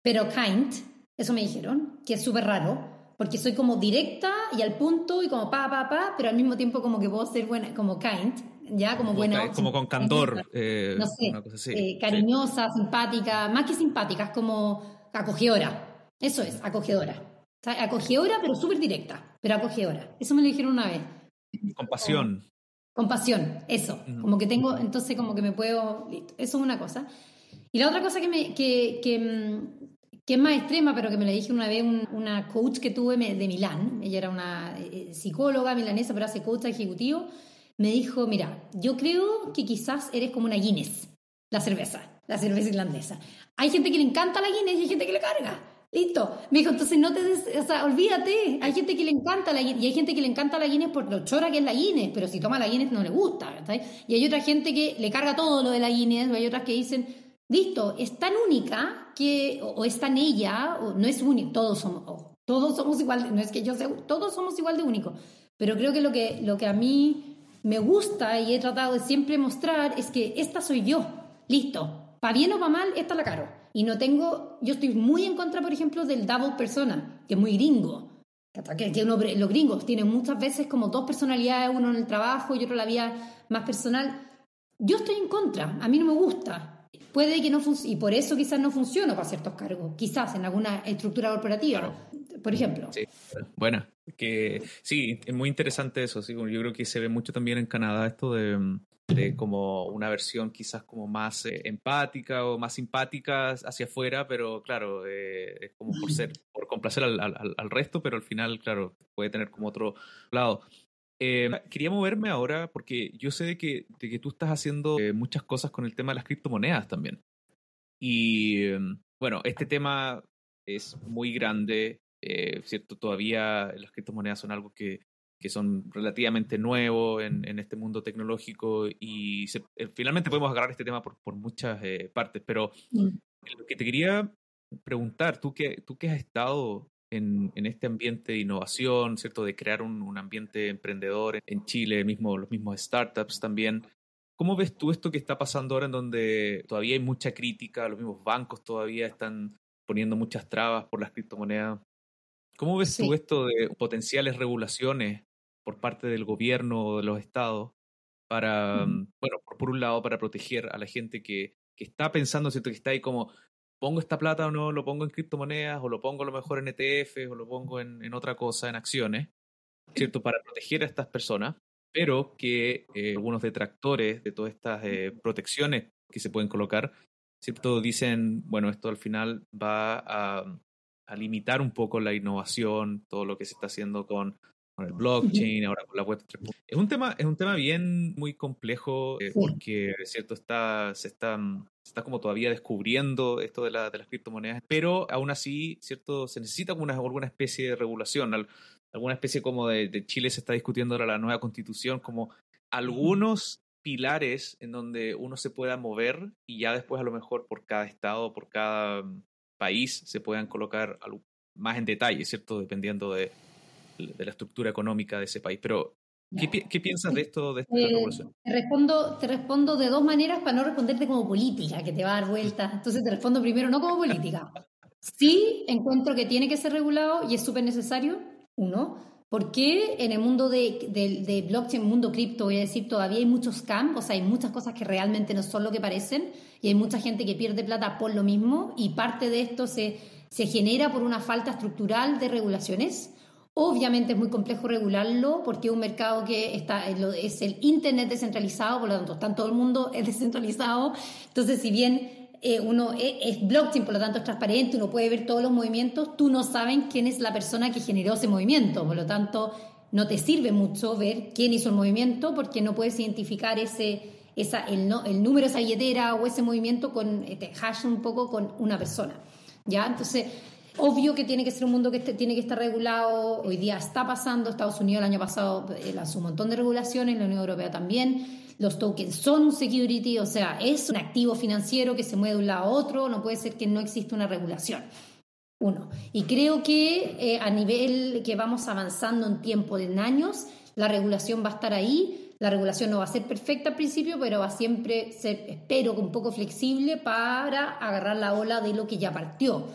pero kind, eso me dijeron, que es súper raro, porque soy como directa y al punto y como pa, pa, pa, pero al mismo tiempo como que puedo ser buena, como kind, ya, como buena. Como con candor, eh, no sé, eh, cariñosa, simpática, más que simpática, es como acogedora. Eso es, acogedora. acogedora, pero súper directa, pero acogedora. Eso me lo dijeron una vez. Compasión. Compasión, eso. Como que tengo, entonces como que me puedo, listo. Eso es una cosa. Y la otra cosa que, me, que, que, mm, que es más extrema, pero que me la dije una vez una coach que tuve de Milán, ella era una eh, psicóloga milanesa, pero hace coach ejecutivo, me dijo, mira, yo creo que quizás eres como una Guinness, la cerveza, la cerveza irlandesa. Hay gente que le encanta la Guinness y hay gente que le carga. Listo. Me dijo, entonces no te o sea, olvídate. Hay gente que le encanta la Guinness y hay gente que le encanta la Guinness por lo chora que es la Guinness, pero si toma la Guinness no le gusta, Y hay otra gente que le carga todo lo de la Guinness, o hay otras que dicen, listo, es tan única que, o, es tan ella, o no es única, todos somos, todos somos igual, no es que yo sea, todos somos igual de únicos. Pero creo que lo que, lo que a mí me gusta y he tratado de siempre mostrar es que esta soy yo, listo. Para bien o para mal, esta la caro. Y no tengo, yo estoy muy en contra, por ejemplo, del double persona, que es muy gringo. Que uno, los gringos tienen muchas veces como dos personalidades, uno en el trabajo y otro en la vida más personal. Yo estoy en contra, a mí no me gusta. Puede que no funcione, y por eso quizás no funciona para ciertos cargos, quizás en alguna estructura corporativa, por ejemplo. Sí, bueno, que sí, es muy interesante eso, sí, yo creo que se ve mucho también en Canadá esto de, de como una versión quizás como más eh, empática o más simpática hacia afuera, pero claro, eh, es como por ser, por complacer al, al, al, resto, pero al final, claro, puede tener como otro lado. Eh, quería moverme ahora porque yo sé de que, de que tú estás haciendo eh, muchas cosas con el tema de las criptomonedas también. Y em, bueno, este tema es muy grande, eh, ¿cierto? Todavía las criptomonedas son algo que, que son relativamente nuevos en, en, este mundo tecnológico y se, finalmente podemos agarrar este tema por, por muchas partes, pero mm. lo que te quería preguntar, tú que, tú que has estado en, en, este ambiente de innovación, ¿cierto? De crear un, un, ambiente emprendedor en Chile, mismo, los mismos startups también. ¿Cómo ves tú esto que está pasando ahora en donde todavía hay mucha crítica, los mismos bancos todavía están poniendo muchas trabas por las criptomonedas? ¿Cómo ves sí. tú esto de potenciales regulaciones por parte del gobierno o de los estados para, mm. bueno, por, por, un lado, para proteger a la gente que, que está pensando, ¿cierto? Que está ahí como, pongo esta plata o no, lo pongo en criptomonedas, o lo pongo a lo mejor en ETF, o lo pongo en, en otra cosa, en acciones, ¿cierto? Para proteger a estas personas, pero que eh, algunos detractores de todas estas eh, protecciones que se pueden colocar, ¿cierto? Dicen, bueno, esto al final va a, a limitar un poco la innovación, todo lo que se está haciendo con con el blockchain, ahora con la web 3.0. Es un tema, es un tema bien muy complejo eh, sí. porque cierto está, se está, se está como todavía descubriendo esto de, la, de las criptomonedas, pero aún así, cierto, se necesita alguna, alguna especie de regulación, alguna especie como de, de Chile se está discutiendo ahora la nueva constitución, como algunos pilares en donde uno se pueda mover y ya después a lo mejor por cada estado, por cada país se puedan colocar más en detalle, ¿cierto? Dependiendo de, de la estructura económica de ese país. Pero, ¿qué, qué piensas de esto, de esta eh, regulación? Te respondo, te respondo de dos maneras para no responderte como política, que te va a dar vueltas. Entonces te respondo primero no como política. Sí, encuentro que tiene que ser regulado y es súper necesario, uno. Porque en el mundo de, de, de blockchain, mundo cripto, voy a decir, todavía hay muchos scams, o sea, hay muchas cosas que realmente no son lo que parecen y hay mucha gente que pierde plata por lo mismo y parte de esto se, se genera por una falta estructural de regulaciones. Obviamente es muy complejo regularlo porque es un mercado que está, es el Internet descentralizado, por lo tanto, está todo el mundo es descentralizado. Entonces, si bien eh, uno es, es, blockchain, por lo tanto es transparente, uno puede ver todos los movimientos, tú no sabes quién es la persona que generó ese movimiento, por lo tanto no te sirve mucho ver quién hizo el movimiento porque no puedes identificar ese, esa, el, no, el número esa billetera o ese movimiento con, te hash un poco con una persona. ¿Ya? Entonces, Obvio que tiene que ser un mundo que tiene que estar regulado. Hoy día está pasando. Estados Unidos el año pasado eh, lanzó un montón de regulaciones, la Unión Europea también. Los tokens son security, o sea, es un activo financiero que se mueve de un lado a otro. No puede ser que no exista una regulación. Uno. Y creo que eh, a nivel que vamos avanzando en tiempo, en años, la regulación va a estar ahí. La regulación no va a ser perfecta al principio, pero va a siempre ser, espero, un poco flexible para agarrar la ola de lo que ya partió.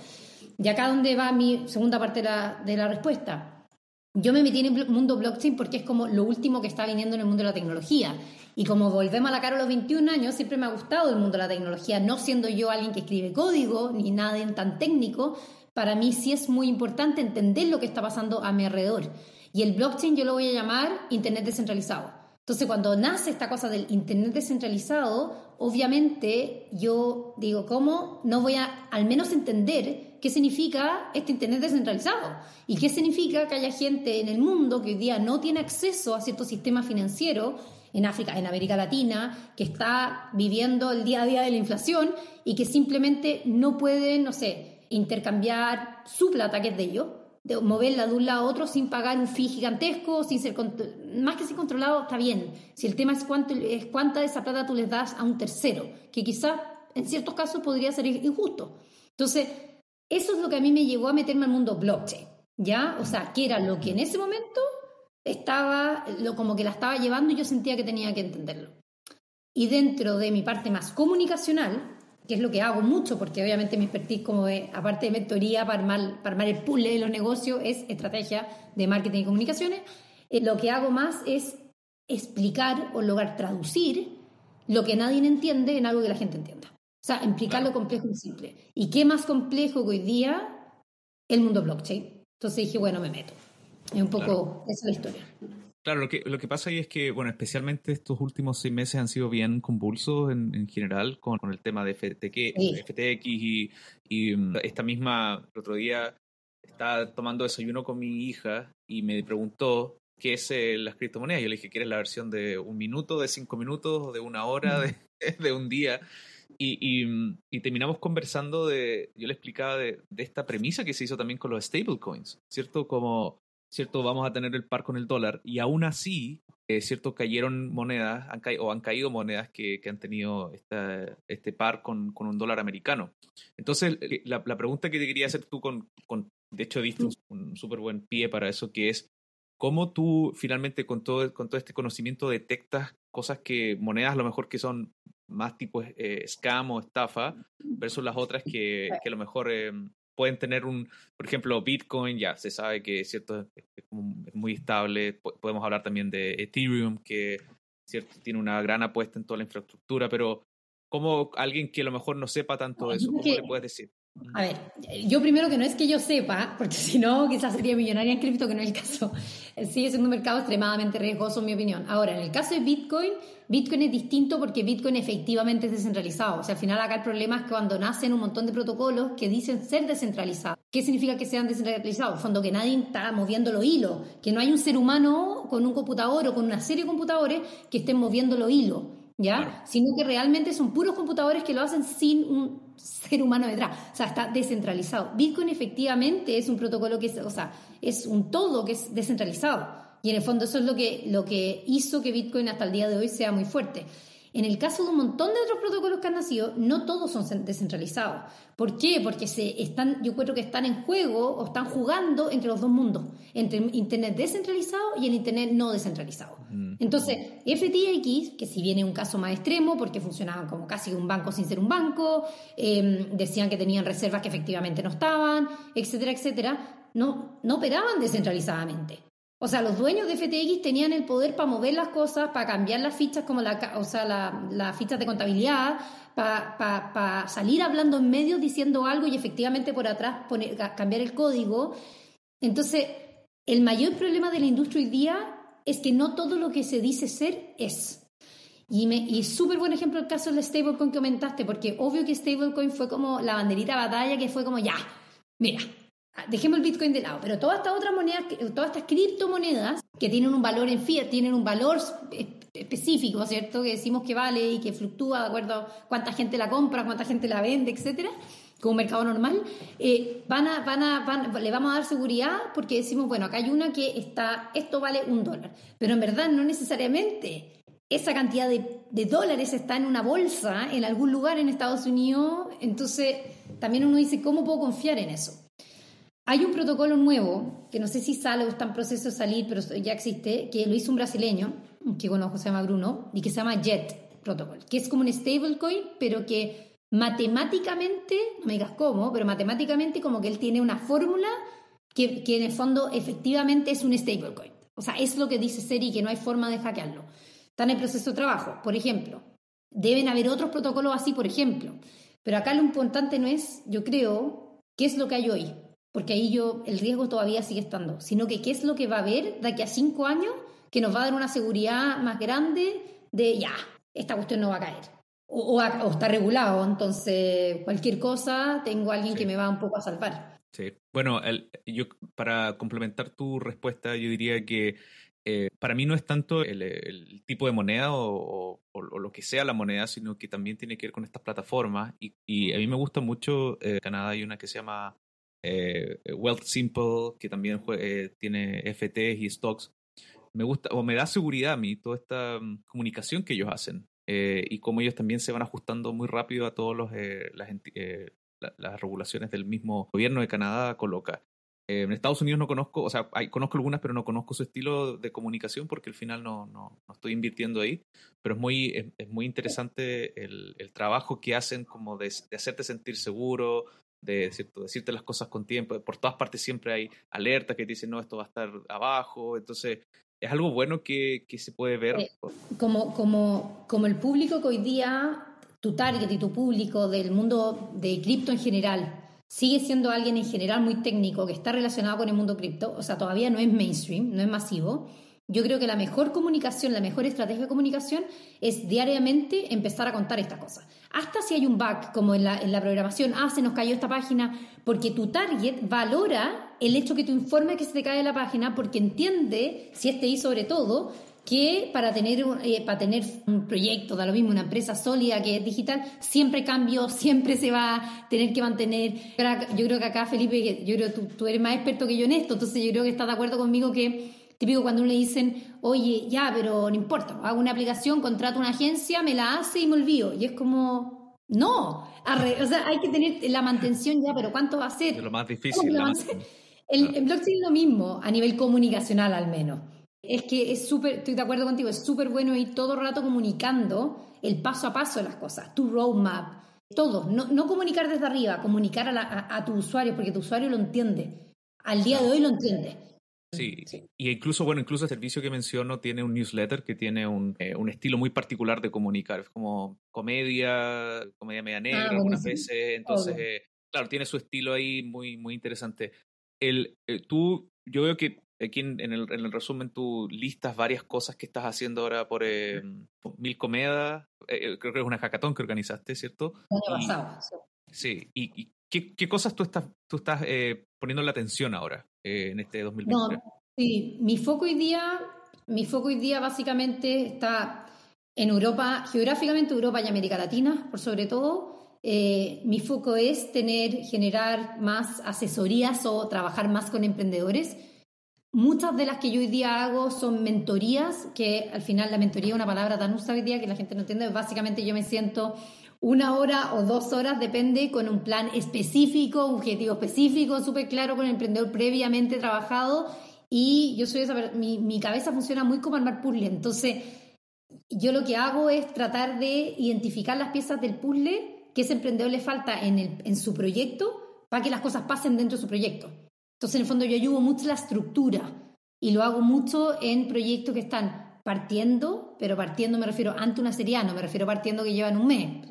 Y acá donde va mi segunda parte de la, de la respuesta. Yo me metí en el mundo blockchain porque es como lo último que está viniendo en el mundo de la tecnología. Y como volvemos a la cara a los 21 años, siempre me ha gustado el mundo de la tecnología, no siendo yo alguien que escribe código ni nada tan técnico, para mí sí es muy importante entender lo que está pasando a mi alrededor. Y el blockchain yo lo voy a llamar Internet descentralizado. Entonces, cuando nace esta cosa del Internet descentralizado, obviamente yo digo, ¿cómo no voy a al menos entender qué significa este Internet descentralizado y qué significa que haya gente en el mundo que hoy día no tiene acceso a ciertos sistemas financieros en África, en América Latina, que está viviendo el día a día de la inflación y que simplemente no pueden, no sé, intercambiar su plata, que es de ellos, de moverla de un lado a otro sin pagar un fee gigantesco, sin ser más que ser controlado, está bien. Si el tema es, cuánto, es cuánta de esa plata tú les das a un tercero, que quizás en ciertos casos podría ser injusto. Entonces, eso es lo que a mí me llevó a meterme al mundo blockchain, ¿ya? O sea, que era lo que en ese momento estaba, lo, como que la estaba llevando y yo sentía que tenía que entenderlo. Y dentro de mi parte más comunicacional, que es lo que hago mucho, porque obviamente mi expertise como de, aparte de mentoría para armar, para armar el puzzle de los negocios, es estrategia de marketing y comunicaciones, eh, lo que hago más es explicar o lograr traducir lo que nadie entiende en algo que la gente entienda. O sea, implicar lo complejo y simple. ¿Y qué más complejo que hoy día el mundo blockchain? Entonces dije, bueno, me meto. Es un poco, esa es la historia. Claro, lo que, lo que pasa ahí es que, bueno, especialmente estos últimos seis meses han sido bien convulsos en, en general con, con, el tema de FTX, FTX y, y, mm, esta misma, el otro día estaba tomando desayuno con mi hija y me preguntó qué es eh, las criptomonedas. Yo le dije, ¿quieres la versión de un minuto, de cinco minutos, de una hora, de, de un día? Y, y, mm, y, terminamos conversando de, yo le explicaba de, de, esta premisa que se hizo también con los stablecoins, ¿cierto? Como ¿cierto? Vamos a tener el par con el dólar y aún así, eh, ¿cierto? Cayeron monedas han ca o han caído monedas que, que han tenido esta, este par con, con, un dólar americano. Entonces, la, la, pregunta que te quería hacer tú con, con de hecho, diste un, un súper buen pie para eso, que es, ¿cómo tú finalmente con todo, con todo este conocimiento detectas cosas que, monedas a lo mejor que son más tipo eh, scam o estafa, versus las otras que, que a lo mejor eh, pueden tener un, por ejemplo, Bitcoin, ya se sabe que cierto es, muy estable. Podemos hablar también de Ethereum, que cierto tiene una gran apuesta en toda la infraestructura, pero como alguien que a lo mejor no sepa tanto de eso, ¿cómo le puedes decir? A ver, yo primero que no es que yo sepa, porque si no quizás sería millonaria en cripto, que no es el caso. Sigue siendo un mercado extremadamente riesgoso, en mi opinión. Ahora, en el caso de Bitcoin, Bitcoin es distinto porque Bitcoin efectivamente es descentralizado. O sea, al final acá el problema es que cuando nacen un montón de protocolos que dicen ser descentralizados. ¿Qué significa que sean descentralizados? En fondo, que nadie está moviendo los hilos, que no hay un ser humano con un computador o con una serie de computadores que estén moviendo los hilos. ¿ya? Claro. Sino que realmente son puros computadores que lo hacen sin un ser humano detrás. O sea, está descentralizado. Bitcoin efectivamente es un protocolo que es, o sea, es un todo que es descentralizado. Y en el fondo eso es lo que, lo que hizo que Bitcoin hasta el día de hoy sea muy fuerte. En el caso de un montón de otros protocolos que han nacido, no todos son descentralizados. ¿Por qué? Porque se están, yo creo que están en juego o están jugando entre los dos mundos, entre el Internet descentralizado y el Internet no descentralizado. Mm. Entonces, FTX, que si viene un caso más extremo, porque funcionaban como casi un banco sin ser un banco, eh, decían que tenían reservas que efectivamente no estaban, etcétera, etcétera, no, no operaban descentralizadamente. O sea, los dueños de FTX tenían el poder para mover las cosas, para cambiar las fichas, como la, o sea, las la fichas de contabilidad, para, salir hablando en medios diciendo algo y efectivamente por atrás cambiar el código. Entonces, el mayor problema de la industria hoy día es que no todo lo que se dice ser es. Y, me, y súper buen ejemplo el caso del stablecoin que comentaste, porque obvio que stablecoin fue como la banderita batalla que fue como ya, mira, dejemos el Bitcoin de lado, pero todas estas otras monedas, todas estas criptomonedas que tienen un valor en fiat, tienen un valor específico, ¿cierto? Que decimos que vale y que fluctúa de acuerdo a cuánta gente la compra, cuánta gente la vende, etcétera, como un mercado normal, eh, van a, van a, van, le vamos a dar seguridad porque decimos, bueno, acá hay una que está, esto vale un dólar, pero en verdad no necesariamente esa cantidad de, de dólares está en una bolsa en algún lugar en Estados Unidos, entonces también uno dice, ¿cómo puedo confiar en eso? Hay un protocolo nuevo, que no sé si sale o está en proceso de salir, pero ya existe, que lo hizo un brasileño, que conozco, se llama Bruno, y que se llama JET Protocol, que es como un stablecoin, pero que matemáticamente, no me digas cómo, pero matemáticamente como que él tiene una fórmula que, que en el fondo efectivamente es un stablecoin. O sea, es lo que dice Seri, que no hay forma de hackearlo. Está en el proceso de trabajo, por ejemplo. Deben haber otros protocolos así, por ejemplo. Pero acá lo importante no es, yo creo, qué es lo que hay hoy porque ahí yo, el riesgo todavía sigue estando, sino que qué es lo que va a haber de aquí a cinco años que nos va a dar una seguridad más grande de ya, esta cuestión no va a caer. O, o, está regulado, entonces cualquier cosa tengo a alguien sí. que me va un poco a salvar. Sí, bueno, el, yo para complementar tu respuesta, yo diría que eh, para mí no es tanto el, el tipo de moneda o, o, o, lo que sea la moneda, sino que también tiene que ver con estas plataformas. Y, y a mí me gusta mucho, eh, en Canadá hay una que se llama eh, Wealth Simple, que también eh, tiene FTs y stocks. Me gusta, o me da seguridad a mí toda esta um, comunicación que ellos hacen eh, y cómo ellos también se van ajustando muy rápido a todas eh, las, la, las regulaciones del mismo gobierno de Canadá coloca. en Estados Unidos no conozco, o sea, hay, conozco algunas, pero no conozco su estilo de comunicación porque al final no, no, no estoy invirtiendo ahí. Pero es muy, es, es muy interesante el, el, trabajo que hacen como de, de, hacerte sentir seguro, de ¿cierto? decirte las cosas con tiempo. Por todas partes siempre hay alertas que dicen, no, esto va a estar abajo. Entonces, es algo bueno que, que se puede ver. Eh, como, como, como el público que hoy día, tu target y tu público del mundo de cripto en general, sigue siendo alguien en general muy técnico que está relacionado con el mundo cripto, o sea, todavía no es mainstream, no es masivo. Yo creo que la mejor comunicación, la mejor estrategia de comunicación es diariamente empezar a contar esta cosa. Hasta si hay un bug, como en la, en la programación, ah, se nos cayó esta página, porque tu target valora el hecho que tú informes que se te cae la página, porque entiende, si este y sobre todo, que para tener, eh, para tener un proyecto, da lo mismo, una empresa sólida que es digital, siempre cambio, siempre se va a tener que mantener. Yo creo que acá, Felipe, yo creo que tú, tú, eres más experto que yo en esto, entonces yo creo que estás de acuerdo conmigo que, típico cuando uno le dicen, oye, ya, pero no importa, hago una aplicación, contrato una agencia, me la hace y me olvido. Y es como, no, o sea, hay que tener la mantención ya, pero ¿cuánto va a ser? Es lo más difícil. El, el blockchain es lo mismo, a nivel comunicacional al menos. Es que es súper, estoy de acuerdo contigo, es súper bueno ir todo el rato comunicando el paso a paso de las cosas, tu roadmap, todo. No, no comunicar desde arriba, comunicar a, a, tu usuario, porque tu usuario lo entiende. Al día de hoy lo entiende. Sí, y incluso, bueno, incluso el servicio que menciono tiene un newsletter que tiene un, eh, un estilo muy particular de comunicar. Es como comedia, comedia media negra, ah, algunas veces. Entonces, eh, claro, tiene su estilo ahí muy, muy interesante. El, eh, tú, yo veo que Aquí en, el, en, el, resumen tú listas varias cosas que estás haciendo ahora por eh, Mil Comedas. Eh, eh, creo que es una hackathon que organizaste, ¿cierto? sí. ¿Y, qué, cosas tú estás, tú estás poniendo la atención ahora en este 2023? No, sí, mi foco hoy día, mi foco hoy día básicamente está en Europa, geográficamente Europa y América Latina, por sobre todo. mi foco es tener, generar más asesorías o trabajar más con emprendedores Muchas de las que yo hoy día hago son mentorías, que al final la mentoría es una palabra tan usada hoy día que la gente no entiende. Básicamente yo me siento una hora o dos horas, depende, con un plan específico, un objetivo específico, súper claro, con el emprendedor previamente trabajado. Y yo soy esa, mi, mi cabeza funciona muy como armar puzzle. Entonces, yo lo que hago es tratar de identificar las piezas del puzzle que ese emprendedor le falta en, el, en su proyecto para que las cosas pasen dentro de su proyecto. Entonces, en el fondo, yo ayudo mucho la estructura y lo hago mucho en proyectos que están partiendo, pero partiendo me refiero ante una serie no me refiero partiendo que llevan un mes.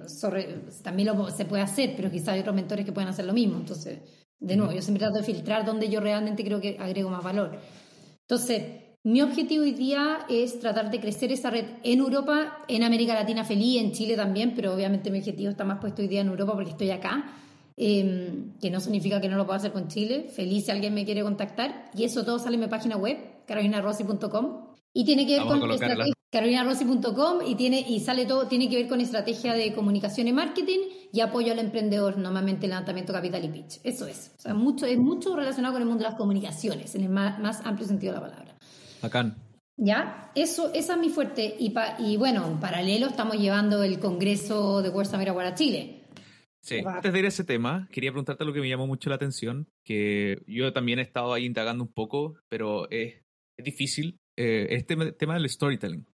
también lo, se puede hacer, pero quizás hay otros mentores que pueden hacer lo mismo. Entonces, de nuevo, yo siempre trato de filtrar donde yo realmente creo que agrego más valor. Entonces, mi objetivo hoy día es tratar de crecer esa red en Europa, en América Latina feliz, en Chile también, pero obviamente mi objetivo está más puesto hoy día en Europa porque estoy acá. Em, que no significa que no lo pueda hacer con Chile. Feliz si alguien me quiere contactar. Y eso todo sale en mi página web, carolinarossi.com. Y tiene que ver con carolinarossi.com y tiene y sale todo tiene que ver con estrategia de comunicación y marketing y apoyo al emprendedor, normalmente levantamiento capital y pitch. Eso es. O sea, mucho es mucho relacionado con el mundo de las comunicaciones en el más, amplio sentido de la palabra. Bacán. ¿Ya? Eso, esa es mi fuerte. Y, y bueno, en paralelo estamos llevando el Congreso de Fuerza Miraguara Chile. Sí, antes de ir a ese tema, quería preguntarte lo que me llamó mucho la atención, que yo también he estado ahí indagando un poco, pero es, es difícil, eh, este tema del storytelling,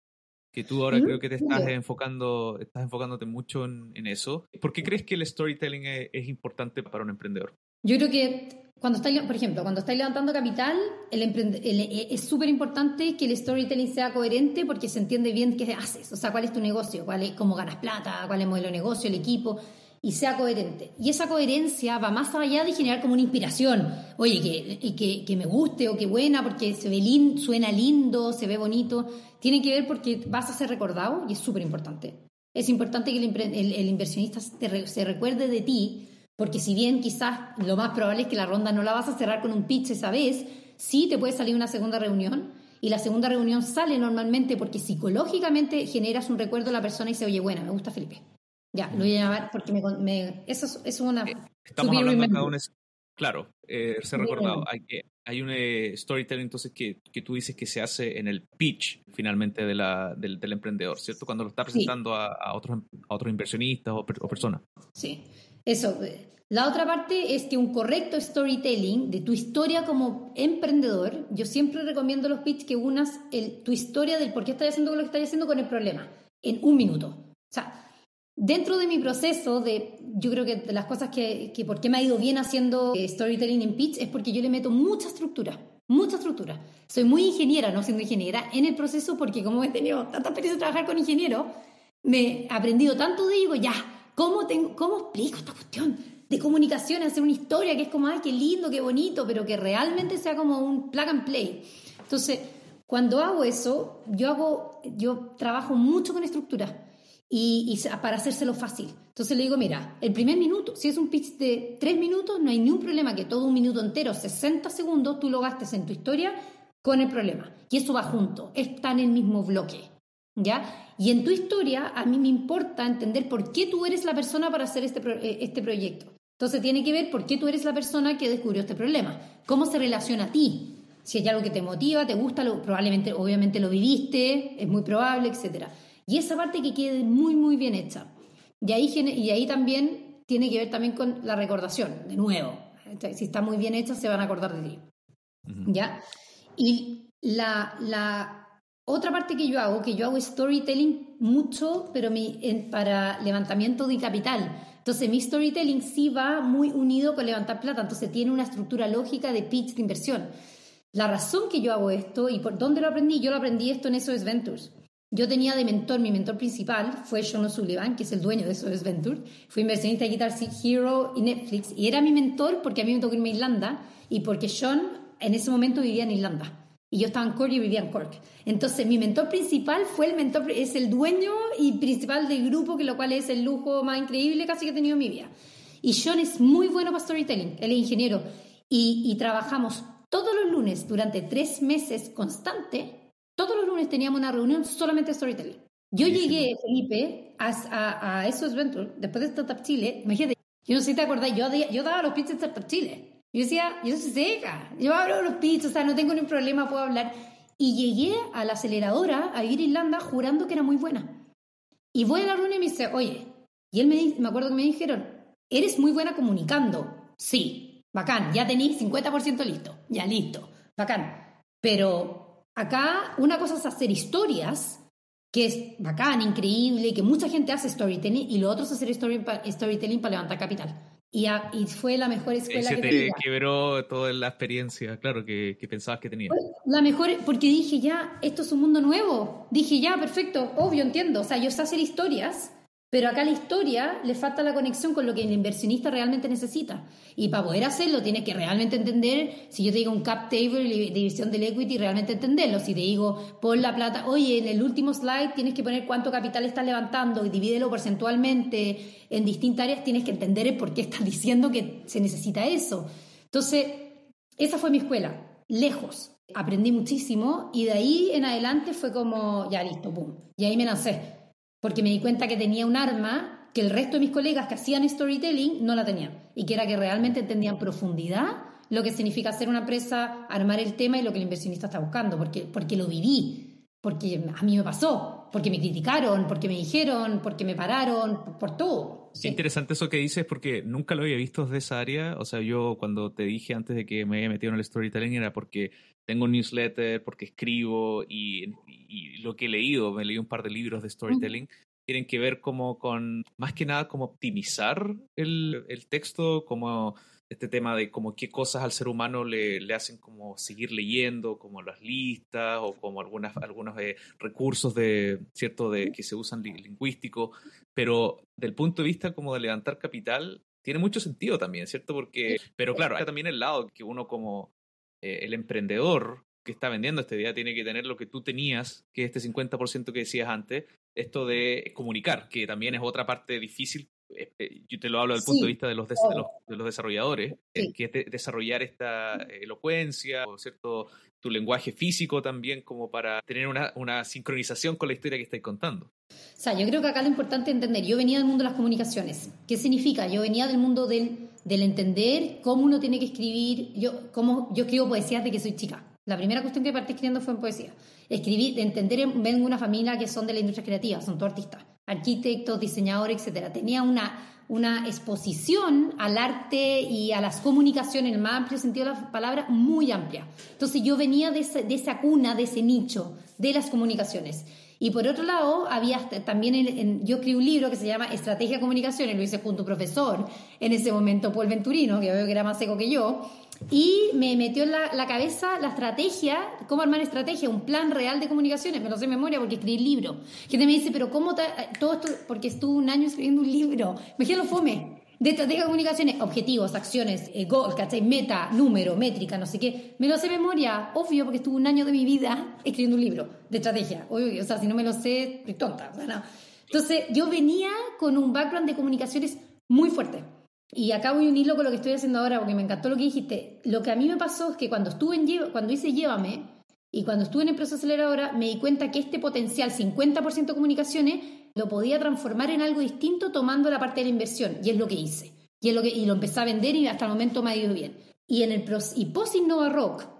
que tú ahora creo que te estás enfocando, estás enfocándote mucho en, en, eso. ¿Por qué crees que el storytelling es, importante para un emprendedor? Yo creo que cuando estáis, por ejemplo, cuando estáis levantando capital, el, el es súper importante que el storytelling sea coherente porque se entiende bien qué haces, o sea, cuál es tu negocio, cuál es, cómo ganas plata, cuál es el modelo de negocio, el equipo y sea coherente. Y esa coherencia va más allá de generar como una inspiración. Oye, que, que, me guste o que buena porque se ve lindo, suena lindo, se ve bonito. Tiene que ver porque vas a ser recordado y es súper importante. Es importante que el, inversionista se recuerde de ti porque si bien quizás lo más probable es que la ronda no la vas a cerrar con un pitch esa vez, sí te puede salir una segunda reunión y la segunda reunión sale normalmente porque psicológicamente generas un recuerdo a la persona y dice, oye, buena, me gusta Felipe. Ya, lo voy a llamar porque me, eso, es una... Eh, estamos hablando acá de un... Claro, eh, se ha recordado. Hay, hay un eh, storytelling entonces que, que, tú dices que se hace en el pitch finalmente de la, del, del emprendedor, ¿cierto? Cuando lo está presentando a, a, otros, a otros inversionistas o, o personas. Sí, eso. La otra parte es que un correcto storytelling de tu historia como emprendedor, yo siempre recomiendo los pitch que unas el, tu historia del por qué estás haciendo lo que estás haciendo con el problema en un minuto. O sea, Dentro de mi proceso, de, yo creo que de las cosas que, que por qué me ha ido bien haciendo eh, storytelling en pitch es porque yo le meto mucha estructura, mucha estructura. Soy muy ingeniera, no siendo ingeniera, en el proceso porque como he tenido tanta experiencia de trabajar con ingenieros, me he aprendido tanto de ello, ya, ¿cómo, tengo, ¿cómo explico esta cuestión? de comunicación, hacer una historia que es como, ay, qué lindo, qué bonito, pero que realmente sea como un plug and play. Entonces, cuando hago eso, yo hago, yo trabajo mucho con estructura y, para hacérselo fácil. Entonces le digo, mira, el primer minuto, si es un pitch de tres minutos, no hay ni un problema que todo un minuto entero, 60 segundos, tú lo gastes en tu historia con el problema. Y eso va junto, está en el mismo bloque. ¿Ya? Y en tu historia, a mí me importa entender por qué tú eres la persona para hacer este, eh, este proyecto. Entonces tiene que ver por qué tú eres la persona que descubrió este problema. ¿Cómo se relaciona a ti? Si hay algo que te motiva, te gusta, probablemente, obviamente lo viviste, es muy probable, etcétera. Y esa parte que quede muy, muy bien hecha. Y ahí, y ahí también tiene que ver también con la recordación, de nuevo. Si está muy bien hecha, se van a acordar de ti. ¿Ya? Y la, la, otra parte que yo hago, que yo hago storytelling mucho, pero mi, para levantamiento de capital. Entonces, mi storytelling sí va muy unido con levantar plata, entonces tiene una estructura lógica de pitch de inversión. La razón que yo hago esto y por dónde lo aprendí, yo lo aprendí esto en SOS Ventures. Yo tenía de mentor, mi mentor principal fue Sean O'Sullivan, que es el dueño de SOS Ventures. Fui inversionista de Guitar Hero y Netflix. Y era mi mentor porque a mí me tocó irme a Irlanda y porque Sean en ese momento vivía en Irlanda. Y yo estaba en Cork y vivía en Cork. Entonces, mi mentor principal fue el mentor, es el dueño y principal del grupo, que lo cual es el lujo más increíble casi que he tenido en mi vida. Y Sean es muy bueno para storytelling, él es ingeniero. Y trabajamos todos los lunes durante tres meses constante todos los lunes teníamos una reunión solamente de storytelling. Yo llegué, Felipe, a, a, esos eventos, después de Startup Chile, imagínate, yo no sé si te acordás, yo, yo daba los pitches de Startup Chile. Yo decía, yo soy seca, yo hablo los pitches, o sea, no tengo ningún problema, puedo hablar. Y llegué a la aceleradora, a ir a Irlanda, jurando que era muy buena. Y voy a la reunión y me dice, oye, y él me, me acuerdo que me dijeron, eres muy buena comunicando. Sí, bacán, ya tenéis 50% listo, ya listo, bacán. Pero Acá una cosa es hacer historias, que es bacán, increíble, que mucha gente hace storytelling, y lo otro es hacer storytelling para levantar capital. Y, y, fue la mejor escuela se que te quebró toda la experiencia, claro, que, que pensabas que tenías. La mejor, porque dije ya, esto es un mundo nuevo. Dije ya, perfecto, obvio, entiendo. O sea, yo sé hacer historias, pero acá la historia le falta la conexión con lo que el inversionista realmente necesita. Y para poder hacerlo tienes que realmente entender, si yo te digo un cap table división del equity, realmente entenderlo. Si te digo, pon la plata, oye, en el último slide tienes que poner cuánto capital estás levantando y divídelo porcentualmente en distintas áreas, tienes que entender el por qué estás diciendo que se necesita eso. Entonces, esa fue mi escuela, lejos. Aprendí muchísimo y de ahí en adelante fue como, ya listo, boom. Y ahí me lancé porque me di cuenta que tenía un arma que el resto de mis colegas que hacían storytelling no la tenían, y que era que realmente entendían profundidad lo que significa hacer una empresa, armar el tema y lo que el inversionista está buscando, porque, porque lo viví, porque a mí me pasó, porque me criticaron, porque me dijeron, porque me pararon, por, todo. Es interesante eso que dices porque nunca lo había visto desde esa área. O sea, yo cuando te dije antes de que me había metido en el storytelling era porque tengo un newsletter, porque escribo y, lo que he leído, me leí un par de libros de storytelling, tienen que ver como con, más que nada, como optimizar el, el texto, como este tema de como qué cosas al ser humano le, le, hacen como seguir leyendo, como las listas o como algunas, algunos eh, recursos de, ¿cierto? de que se usan lingüísticos, pero del punto de vista como de levantar capital, tiene mucho sentido también, ¿cierto? Porque, pero claro, hay también el lado que uno como eh, el emprendedor que está vendiendo esta idea tiene que tener lo que tú tenías, que es este 50% que decías antes, esto de comunicar, que también es otra parte difícil. Eh, eh, yo te lo hablo desde el punto de vista de los, de los, desarrolladores, que es desarrollar esta elocuencia, o cierto, tu lenguaje físico también, como para tener una, una sincronización con la historia que estáis contando. O sea, yo creo que acá lo importante es entender, yo venía del mundo de las comunicaciones. ¿Qué significa? Yo venía del mundo del del entender cómo uno tiene que escribir. Yo, cómo, yo escribo poesías de que soy chica. La primera cuestión que partí escribiendo fue en poesía. Escribí, de entender, vengo de una familia que son de la industria creativa, son todos artistas, arquitectos, diseñadores, etc. Tenía una, una exposición al arte y a las comunicaciones, en el más amplio sentido de la palabra, muy amplia. Entonces yo venía de, de esa cuna, de ese nicho, de las comunicaciones. Y por otro lado, había también, yo escribí un libro que se llama Estrategia de Comunicación, y lo hice junto a un profesor, en ese momento Paul Venturino, que veo que era más seco que yo, y me metió en la, cabeza la estrategia, cómo armar estrategia, un plan real de comunicaciones, me lo sé de memoria porque escribí el libro. Gente me dice, pero ¿cómo todo esto? Porque estuve un año escribiendo un libro. Me lo fome. De estrategia de comunicaciones, objetivos, acciones, eh, goal, ¿cachai? Meta, número, métrica, no sé qué. Me lo sé de memoria, obvio, porque estuve un año de mi vida escribiendo un libro de estrategia. Obvio, o sea, si no me lo sé, estoy tonta. Entonces, yo venía con un background de comunicaciones muy fuerte. Y acá voy a unirlo con lo que estoy haciendo ahora porque me encantó lo que dijiste. Lo que a mí me pasó es que cuando estuve en cuando hice Llévame y cuando estuve en Empresa Aceleradora me di cuenta que este potencial 50% comunicaciones lo podía transformar en algo distinto tomando la parte de la inversión y es lo que hice. Y, es lo, que, y lo empecé a vender y hasta el momento me ha ido bien. Y en el y post Innova Rock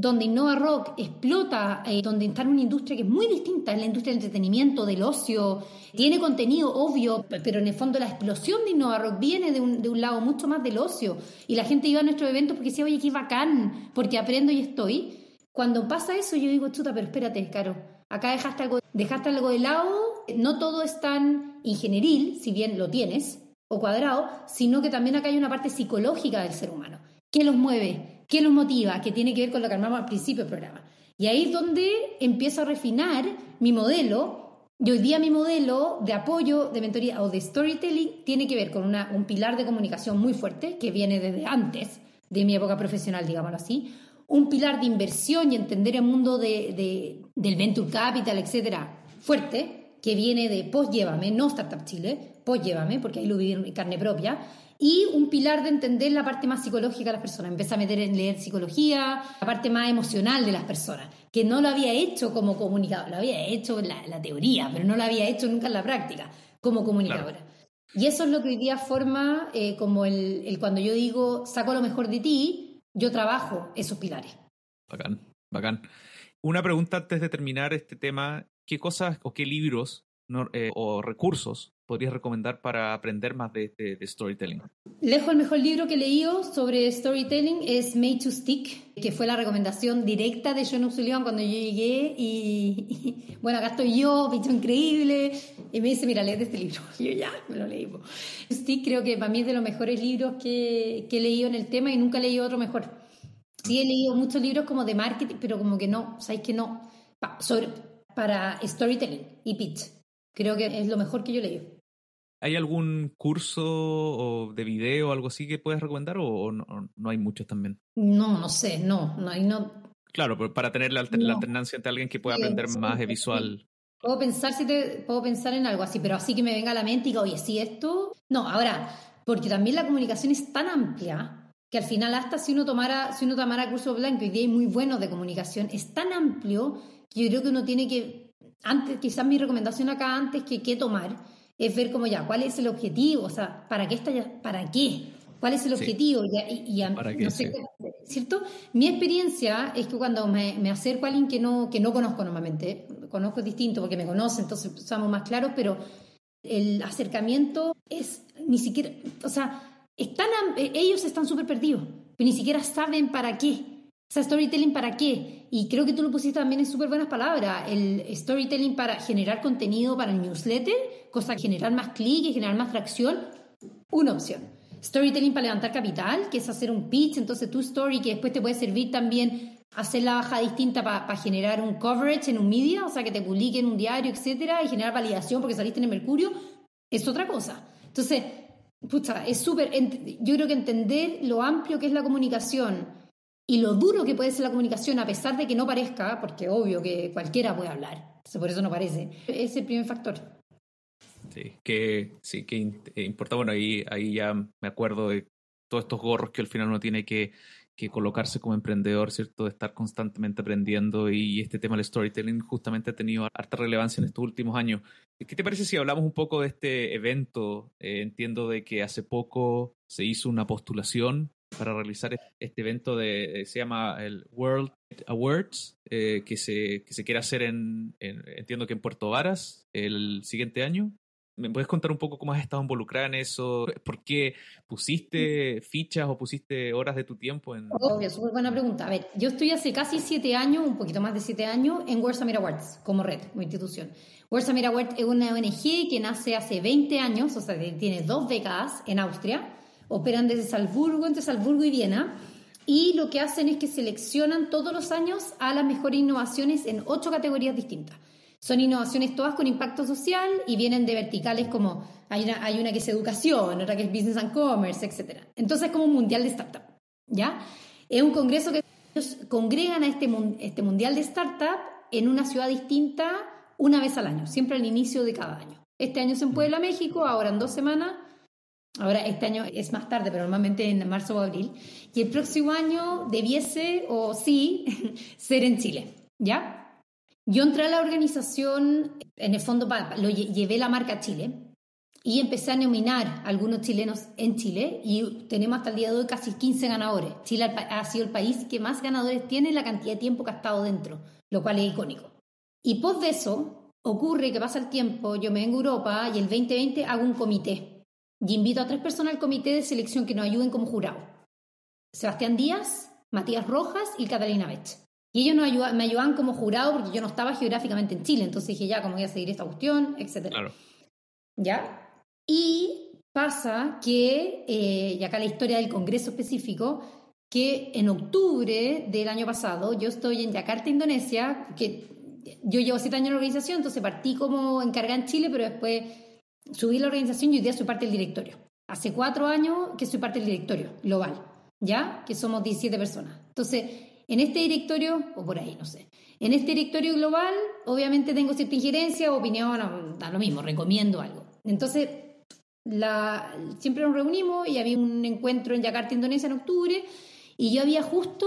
donde Innova Rock explota, eh, donde está en una industria que es muy distinta, es la industria del entretenimiento, del ocio, tiene contenido obvio, pero en el fondo la explosión de Innova Rock viene de un, de lado mucho más del ocio. Y la gente iba a nuestros eventos porque decía, oye, qué bacán, porque aprendo y estoy. Cuando pasa eso, yo digo, chuta, pero espérate, Caro, acá dejaste algo, dejaste algo de lado, no todo es tan ingenieril, si bien lo tienes, o cuadrado, sino que también acá hay una parte psicológica del ser humano. ¿Qué los mueve? ¿Qué nos motiva? Que tiene que ver con lo que armamos al principio del programa. Y ahí es donde empiezo a refinar mi modelo. Y hoy día mi modelo de apoyo, de mentoría o de storytelling tiene que ver con una, un pilar de comunicación muy fuerte que viene desde antes de mi época profesional, digámoslo así. Un pilar de inversión y entender el mundo de, del venture capital, etcétera, fuerte, que viene de post Llévame, no Startup Chile, post Llévame, porque ahí lo viví en carne propia y un pilar de entender la parte más psicológica de las personas. Empecé a meter en leer psicología, la parte más emocional de las personas, que no lo había hecho como comunicador, lo había hecho en la, teoría, pero no lo había hecho nunca en la práctica como comunicadora. Y eso es lo que hoy día forma eh, como el, el, cuando yo digo saco lo mejor de ti, yo trabajo esos pilares. Bacán, bacán. Una pregunta antes de terminar este tema, ¿qué cosas o qué libros eh, o recursos podrías recomendar para aprender más de, storytelling? Lejos el mejor libro que he leído sobre storytelling es Made to Stick, que fue la recomendación directa de John O'Sullivan cuando yo llegué y, bueno, acá estoy yo, bicho increíble, y me dice, mira, lee este libro. Y yo ya, me lo leí. Stick creo que para mí es de los mejores libros que, que he leído en el tema y nunca he leído otro mejor. Sí he leído muchos libros como de marketing, pero como que no, sabéis que no, sobre, para storytelling y pitch creo que es lo mejor que yo leí. ¿Hay algún curso de video o algo así que puedes recomendar o, no, hay muchos también? No, no sé, no, no, no. Claro, pero para tener la, alternancia entre alguien que pueda aprender más de visual. Puedo pensar si te, puedo pensar en algo así, pero así que me venga a la mente y diga, oye, sí, esto. No, ahora, porque también la comunicación es tan amplia que al final hasta si uno tomara, si uno tomara curso blanco y día hay muy buenos de comunicación, es tan amplio que yo creo que uno tiene que antes, quizás mi recomendación acá antes que qué tomar es ver como ya, cuál es el objetivo, o sea, ¿para qué está ya, para qué? ¿Cuál es el objetivo? Y, no sé, ¿Cierto? Mi experiencia es que cuando me, me, acerco a alguien que no, que no conozco normalmente, conozco distinto porque me conoce, entonces somos más claros, pero el acercamiento es ni siquiera, o sea, están, ellos están súper perdidos, pero ni siquiera saben para qué. O storytelling para qué? Y creo que tú lo pusiste también en súper buenas palabras. El storytelling para generar contenido para el newsletter, cosa que generar más clic y generar más tracción, una opción. Storytelling para levantar capital, que es hacer un pitch, entonces tu story que después te puede servir también hacer la baja distinta para generar un coverage en un media, o sea, que te publique en un diario, etcétera, y generar validación porque saliste en el Mercurio, es otra cosa. Entonces, pucha, es súper, yo creo que entender lo amplio que es la comunicación, y lo duro que puede ser la comunicación, a pesar de que no parezca, porque obvio que cualquiera puede hablar, por eso no parece, es el primer factor. Sí, que sí, que eh, importa. Bueno, ahí, ahí ya me acuerdo de todos estos gorros que al final uno tiene que, que colocarse como emprendedor, ¿cierto? De estar constantemente aprendiendo y este tema del storytelling justamente ha tenido harta relevancia en estos últimos años. ¿Qué te parece si hablamos un poco de este evento? Eh, entiendo de que hace poco se hizo una postulación para realizar este evento de, se llama el World Awards, eh, que, se, que se quiere hacer en, entiendo que en Puerto Varas el siguiente año. ¿Me puedes contar un poco cómo has estado involucrada en eso? ¿Por qué pusiste fichas o pusiste horas de tu tiempo en...? Obvio, súper buena pregunta. A ver, yo estoy hace casi siete años, un poquito más de siete años, en World Summit Awards, como red, como institución. World Summit Awards es una ONG que nace hace 20 años, o sea, tiene dos décadas en Austria, operan desde Salzburgo, entre Salzburgo y Viena, y lo que hacen es que seleccionan todos los años a las mejores innovaciones en ocho categorías distintas. Son innovaciones todas con impacto social y vienen de verticales como hay una, hay una que es educación, otra que es business and commerce, etc. Entonces es como un mundial de startup, ¿ya? Es un congreso que ellos congregan a este, este mundial de startup en una ciudad distinta una vez al año, siempre al inicio de cada año. Este año es en Puebla, México, ahora en dos semanas. Ahora este año es más tarde, pero normalmente en marzo o abril. Y el próximo año debiese, o sí, ser en Chile, ¿ya? Yo entré a la organización, en el fondo lo llevé la marca Chile y empecé a nominar a algunos chilenos en Chile y tenemos hasta el día de hoy casi 15 ganadores. Chile ha sido el país que más ganadores tiene en la cantidad de tiempo que ha estado dentro, lo cual es icónico. Y post de eso, ocurre que pasa el tiempo, yo me vengo a Europa y el 2020 hago un comité y invito a tres personas al comité de selección que nos ayuden como jurado. Sebastián Díaz, Matías Rojas y Catalina Bech. Y ellos me ayudaban como jurado porque yo no estaba geográficamente en Chile, entonces dije, ya, ¿cómo voy a seguir esta cuestión? Etcétera. Claro. ¿Ya? Y pasa que, eh, y acá la historia del Congreso específico, que en octubre del año pasado yo estoy en Yakarta, Indonesia, que yo llevo siete años en la organización, entonces partí como encargada en Chile, pero después subí la organización y hoy día soy parte del directorio. Hace cuatro años que soy parte del directorio global, ¿ya? Que somos 17 personas. Entonces, en este directorio, o por ahí, no sé. En este directorio global, obviamente tengo cierta injerencia, opinión, da lo mismo, recomiendo algo. Entonces, la, siempre nos reunimos y había un encuentro en Yakarta, Indonesia, en octubre, y yo había justo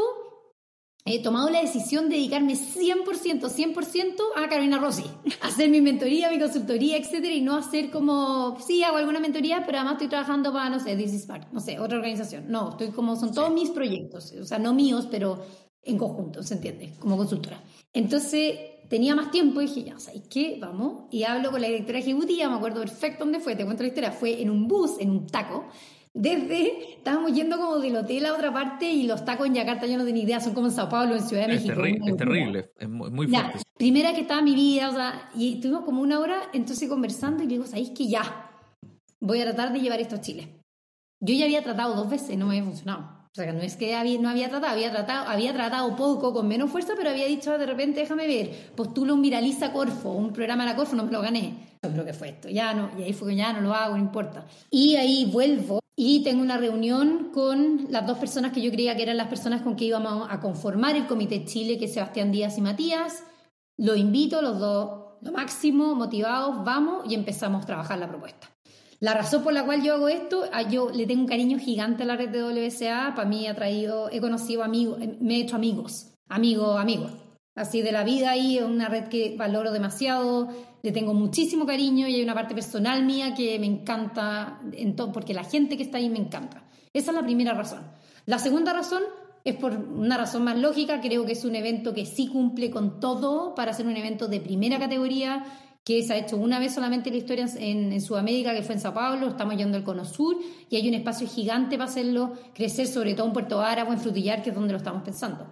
he tomado la decisión de dedicarme 100%, 100% a Carolina Rossi, hacer mi mentoría, mi consultoría, etcétera, y no hacer como, sí, hago alguna mentoría, pero además estoy trabajando para, no sé, This is no sé, otra organización. No, estoy como, son todos mis proyectos, o sea, no míos, pero en conjunto, ¿se entiende? Como consultora. Entonces tenía más tiempo y dije, ya, ¿sabes qué? Vamos. Y hablo con la directora ejecutiva, me acuerdo perfecto dónde fue, te cuento la historia, fue en un bus, en un taco. Desde, estábamos yendo como del hotel a otra parte y los tacos en Yakarta yo no tenía idea, son como en Sao Paulo, en Ciudad de es México. es terrible, es muy, fuerte. primera que estaba mi vida, o sea, y estuvimos como una hora entonces conversando y le digo, ¿sabéis que ya? Voy a tratar de llevar esto a Chile. Yo ya había tratado dos veces, no me había funcionado. O sea, que no es que había, no había tratado, había tratado, había tratado poco, con menos fuerza, pero había dicho de repente, déjame ver, postulo un Viraliza Corfo, un programa de la Corfo, no me lo gané. Yo creo que fue esto, ya no, y ahí fue que ya no lo hago, no importa. Y ahí vuelvo y tengo una reunión con las dos personas que yo creía que eran las personas con que íbamos a conformar el Comité Chile, que es Sebastián Díaz y Matías. Lo invito, los dos, lo máximo, motivados, vamos y empezamos a trabajar la propuesta. La razón por la cual yo hago esto, yo le tengo un cariño gigante a la red de WSA, para mí ha traído, he conocido amigos, me he hecho amigos, amigos, amigos. Así de la vida ahí, es una red que valoro demasiado, le tengo muchísimo cariño y hay una parte personal mía que me encanta, en porque la gente que está ahí me encanta. Esa es la primera razón. La segunda razón es por una razón más lógica, creo que es un evento que sí cumple con todo para ser un evento de primera categoría que se ha hecho una vez solamente la historia en, Sudamérica, que fue en Sao Paulo, estamos yendo al Cono Sur y hay un espacio gigante para hacerlo crecer, sobre todo en Puerto o en Frutillar, que es donde lo estamos pensando.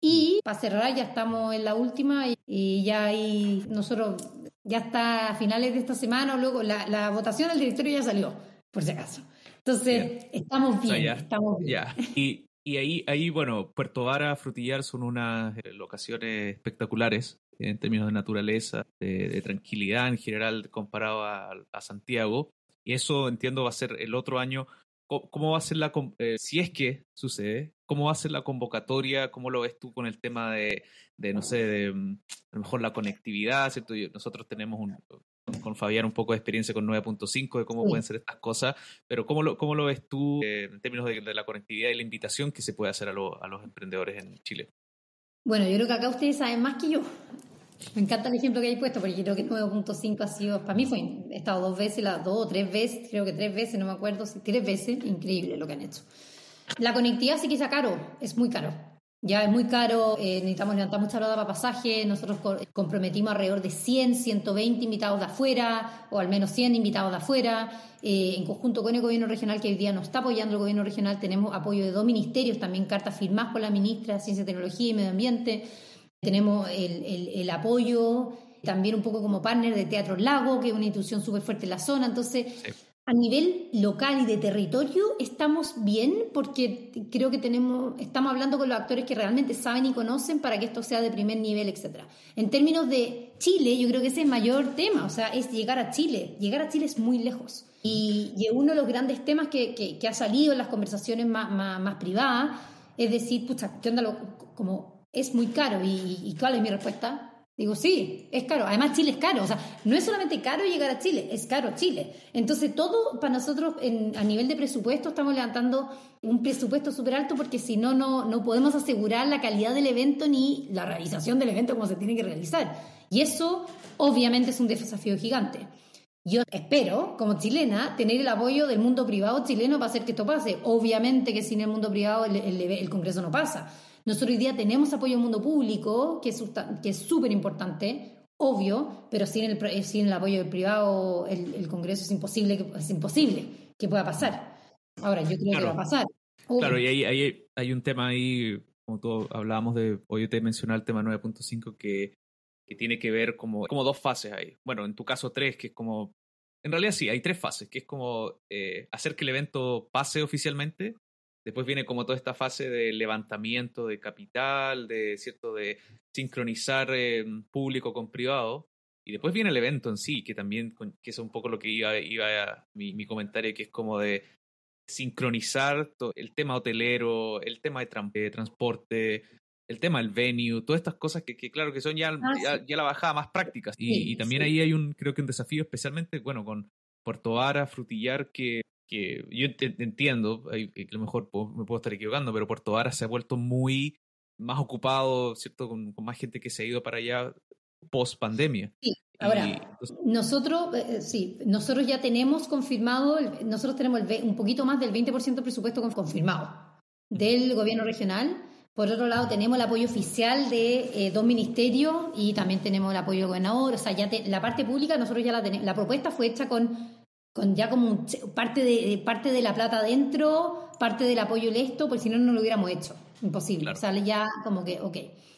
Y para cerrar, ya estamos en la última y, ya hay, nosotros, ya está a finales de esta semana o luego la, votación del directorio ya salió, por si acaso. Entonces, estamos bien, estamos bien. Y, y ahí, ahí, bueno, Puerto Vara, Frutillar son unas eh, locaciones espectaculares en términos de naturaleza, de, tranquilidad en general comparado a, Santiago. Y eso entiendo va a ser el otro año. ¿Cómo, va a ser la, eh, si es que sucede, cómo va a ser la convocatoria? ¿Cómo lo ves tú con el tema de, de no sé, de mm, a lo mejor la conectividad, ¿cierto? Nosotros tenemos un, con Fabián un poco de experiencia con 9.5 de cómo pueden ser estas cosas, pero ¿cómo lo, cómo lo ves tú eh, en términos de, la conectividad y la invitación que se puede hacer a, a los emprendedores en Chile? Bueno, yo creo que acá ustedes saben más que yo. Me encanta el ejemplo que hay puesto, porque creo que 9.5 ha sido, para mí fue, he estado dos veces, las dos o tres veces, creo que tres veces, no me acuerdo, tres veces, increíble lo que han hecho. La conectividad sí que es caro, es muy caro. Ya es muy caro, eh, necesitamos levantar mucha plata para pasaje, nosotros comprometimos alrededor de 100, 120 invitados de afuera, o al menos 100 invitados de afuera, eh, en conjunto con el gobierno regional que hoy día nos está apoyando el gobierno regional, tenemos apoyo de dos ministerios, también cartas firmadas por la ministra de Ciencia, Tecnología y Medio Ambiente, tenemos el, apoyo también un poco como partner de Teatro Lago, que es una institución súper fuerte en la zona. Entonces, a nivel local y de territorio estamos bien porque creo que tenemos, estamos hablando con los actores que realmente saben y conocen para que esto sea de primer nivel, etc. En términos de Chile, yo creo que ese es el mayor tema, o sea, es llegar a Chile. Llegar a Chile es muy lejos. Y, uno de los grandes temas que, que, ha salido en las conversaciones más, más, privadas es decir, pucha, ¿qué onda? Lo, como es muy caro. ¿Y, y cuál es mi respuesta? Digo, sí, es caro. Además, Chile es caro. O sea, no es solamente caro llegar a Chile, es caro Chile. Entonces, todo para nosotros a nivel de presupuesto estamos levantando un presupuesto súper alto porque si no, no podemos asegurar la calidad del evento ni la realización del evento como se tiene que realizar. Y eso, obviamente, es un desafío gigante. Yo espero, como chilena, tener el apoyo del mundo privado chileno para hacer que esto pase. Obviamente que sin el mundo privado el Congreso no pasa nosotros hoy día tenemos apoyo del mundo público, que es súper importante, obvio, pero sin el, sin el apoyo del privado, el, Congreso es imposible, que, es imposible que pueda pasar. Ahora, yo creo que va a pasar. Claro, y hay, hay, un tema ahí, como tú hablábamos de, hoy te mencioné el tema 9.5, que, que tiene que ver como, como dos fases ahí. Bueno, en tu caso tres, que es como en realidad sí, hay tres fases, que es como eh, hacer que el evento pase oficialmente, Después viene como toda esta fase de levantamiento de capital, de cierto de sincronizar eh, público con privado. Y después viene el evento en sí, que también que es un poco lo que iba, iba a, mi, mi comentario, que es como de sincronizar el tema hotelero, el tema de, transporte, el tema del venue, todas estas cosas que, claro que son ya, ah, ya, la bajada más prácticas. Y, y también ahí hay un, creo que un desafío especialmente, bueno, con Puerto Vara, Frutillar, que que yo entiendo, a lo mejor me puedo estar equivocando, pero Puerto Vara se ha vuelto muy más ocupado, ¿cierto? Con, más gente que se ha ido para allá post pandemia. Sí, ahora, nosotros, eh, eh, sí, nosotros ya tenemos confirmado, nosotros tenemos un poquito más del 20% del presupuesto confirmado del gobierno regional. Por otro lado, tenemos el apoyo oficial de eh, dos ministerios y también tenemos el apoyo del gobernador. O sea, ya la parte pública, nosotros ya la tenemos. La propuesta fue hecha con con ya como parte, de, parte de la plata dentro, parte del apoyo esto, porque si no, no lo hubiéramos hecho. Imposible. Sale ya como que, ok,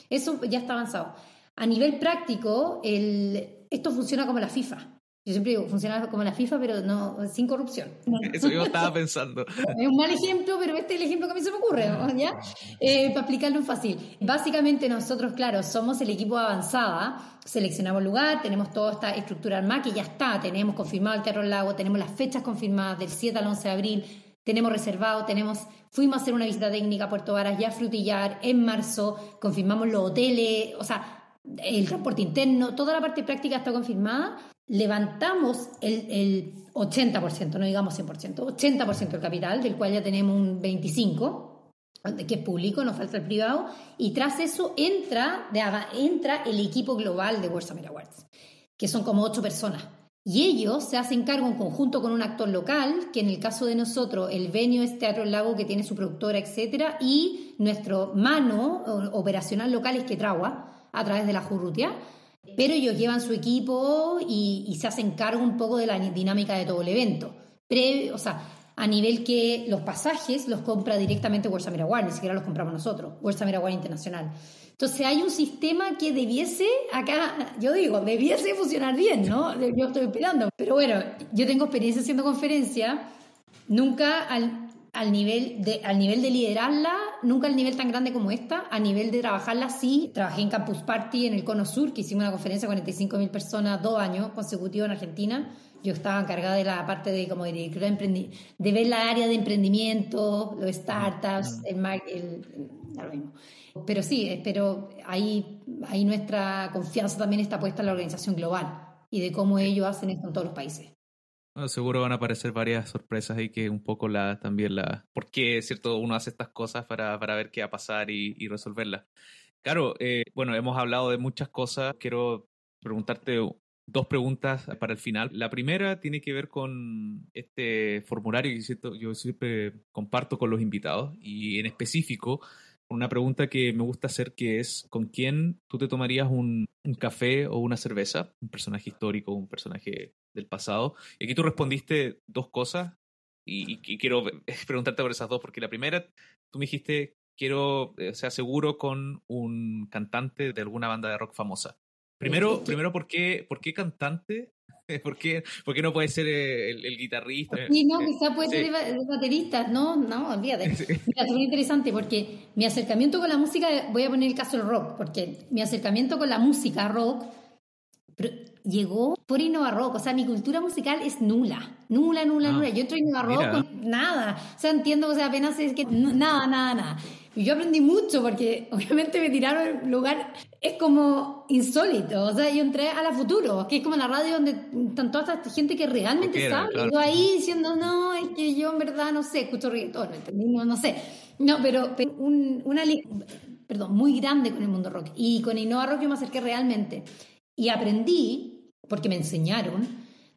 eso ya está avanzado. A nivel práctico, el, esto funciona como la FIFA. Yo siempre digo, funciona como la FIFA, pero no sin corrupción. Eso yo estaba pensando. es un mal ejemplo, pero este es el ejemplo que a mí se me ocurre, ¿ya? Eh, para explicarlo fácil. Básicamente nosotros, claro, somos el equipo avanzada, seleccionamos lugar, tenemos toda esta estructura armada que ya está, tenemos confirmado el Teatro Lago, tenemos las fechas confirmadas del 7 al 11 de abril, tenemos reservado, tenemos, fuimos a hacer una visita técnica a Puerto Varas, ya a Frutillar, en marzo, confirmamos los hoteles, o sea, el transporte interno, toda la parte práctica está confirmada levantamos el, 80%, no digamos 100%, 80% del capital, del cual ya tenemos un 25%, que es público, nos falta el privado, y tras eso entra, entra el equipo global de World Summer Awards, que son como ocho personas. Y ellos se hacen cargo en conjunto con un actor local, que en el caso de nosotros, el venio es Teatro El Lago, que tiene su productora, etcétera, y nuestro mano operacional local es Quetragua, a través de la Jurrutia pero ellos llevan su equipo y, se hacen cargo un poco de la dinámica de todo el evento. o sea, a nivel que los pasajes los compra directamente World Summer Award, ni siquiera los compramos nosotros, World Summer Award Internacional. Entonces hay un sistema que debiese, acá, yo digo, debiese funcionar bien, ¿no? Yo estoy esperando. Pero bueno, yo tengo experiencia haciendo conferencia, nunca al, al nivel de, al nivel de liderarla, nunca al nivel tan grande como esta, a nivel de trabajarla sí. Trabajé en Campus Party en el Cono Sur, que hicimos una conferencia con 45.000 personas dos años consecutivos en Argentina. Yo estaba encargada de la parte de como de, de ver la área de emprendimiento, los startups, el, el, lo mismo. Pero sí, pero ahí, ahí nuestra confianza también está puesta en la organización global y de cómo ellos hacen esto en todos los países seguro van a aparecer varias sorpresas y que un poco la también la por qué cierto uno hace estas cosas para, para ver qué va a pasar y, y resolverlas. Claro, eh, bueno, hemos hablado de muchas cosas. Quiero preguntarte dos preguntas para el final. La primera tiene que ver con este formulario que yo siempre comparto con los invitados y en específico una pregunta que me gusta hacer que es ¿con quién tú te tomarías un, un café o una cerveza? Un personaje histórico, un personaje del pasado. Y aquí tú respondiste dos cosas y, quiero preguntarte por esas dos, porque la primera, tú me dijiste, quiero, eh, o sea, seguro con un cantante de alguna banda de rock famosa. Primero, primero ¿por, qué, ¿por qué cantante? ¿Por qué, ¿Por qué, no puede ser el, el guitarrista? Sí, no, quizá puede ser el baterista. No, no, olvídate. Mira, es muy interesante porque mi acercamiento con la música, voy a poner el caso del rock, porque mi acercamiento con la música rock llegó por Innova Rock. O sea, mi cultura musical es nula. Nula, nula, ah, nula. Yo entro en Innova Rock con nada. O sea, entiendo, o sea, apenas es que nada, nada, nada. Y yo aprendí mucho porque obviamente me tiraron el lugar, es como insólito. O sea, yo entré a la Futuro, que es como la radio donde están toda esta gente que realmente sabe. Yo ahí diciendo, no, es que yo en verdad no sé, escucho reggaetón. No, no sé. No, pero, un, una perdón, muy grande con el mundo rock. Y con Innova Rock yo me acerqué realmente. Y aprendí, porque me enseñaron,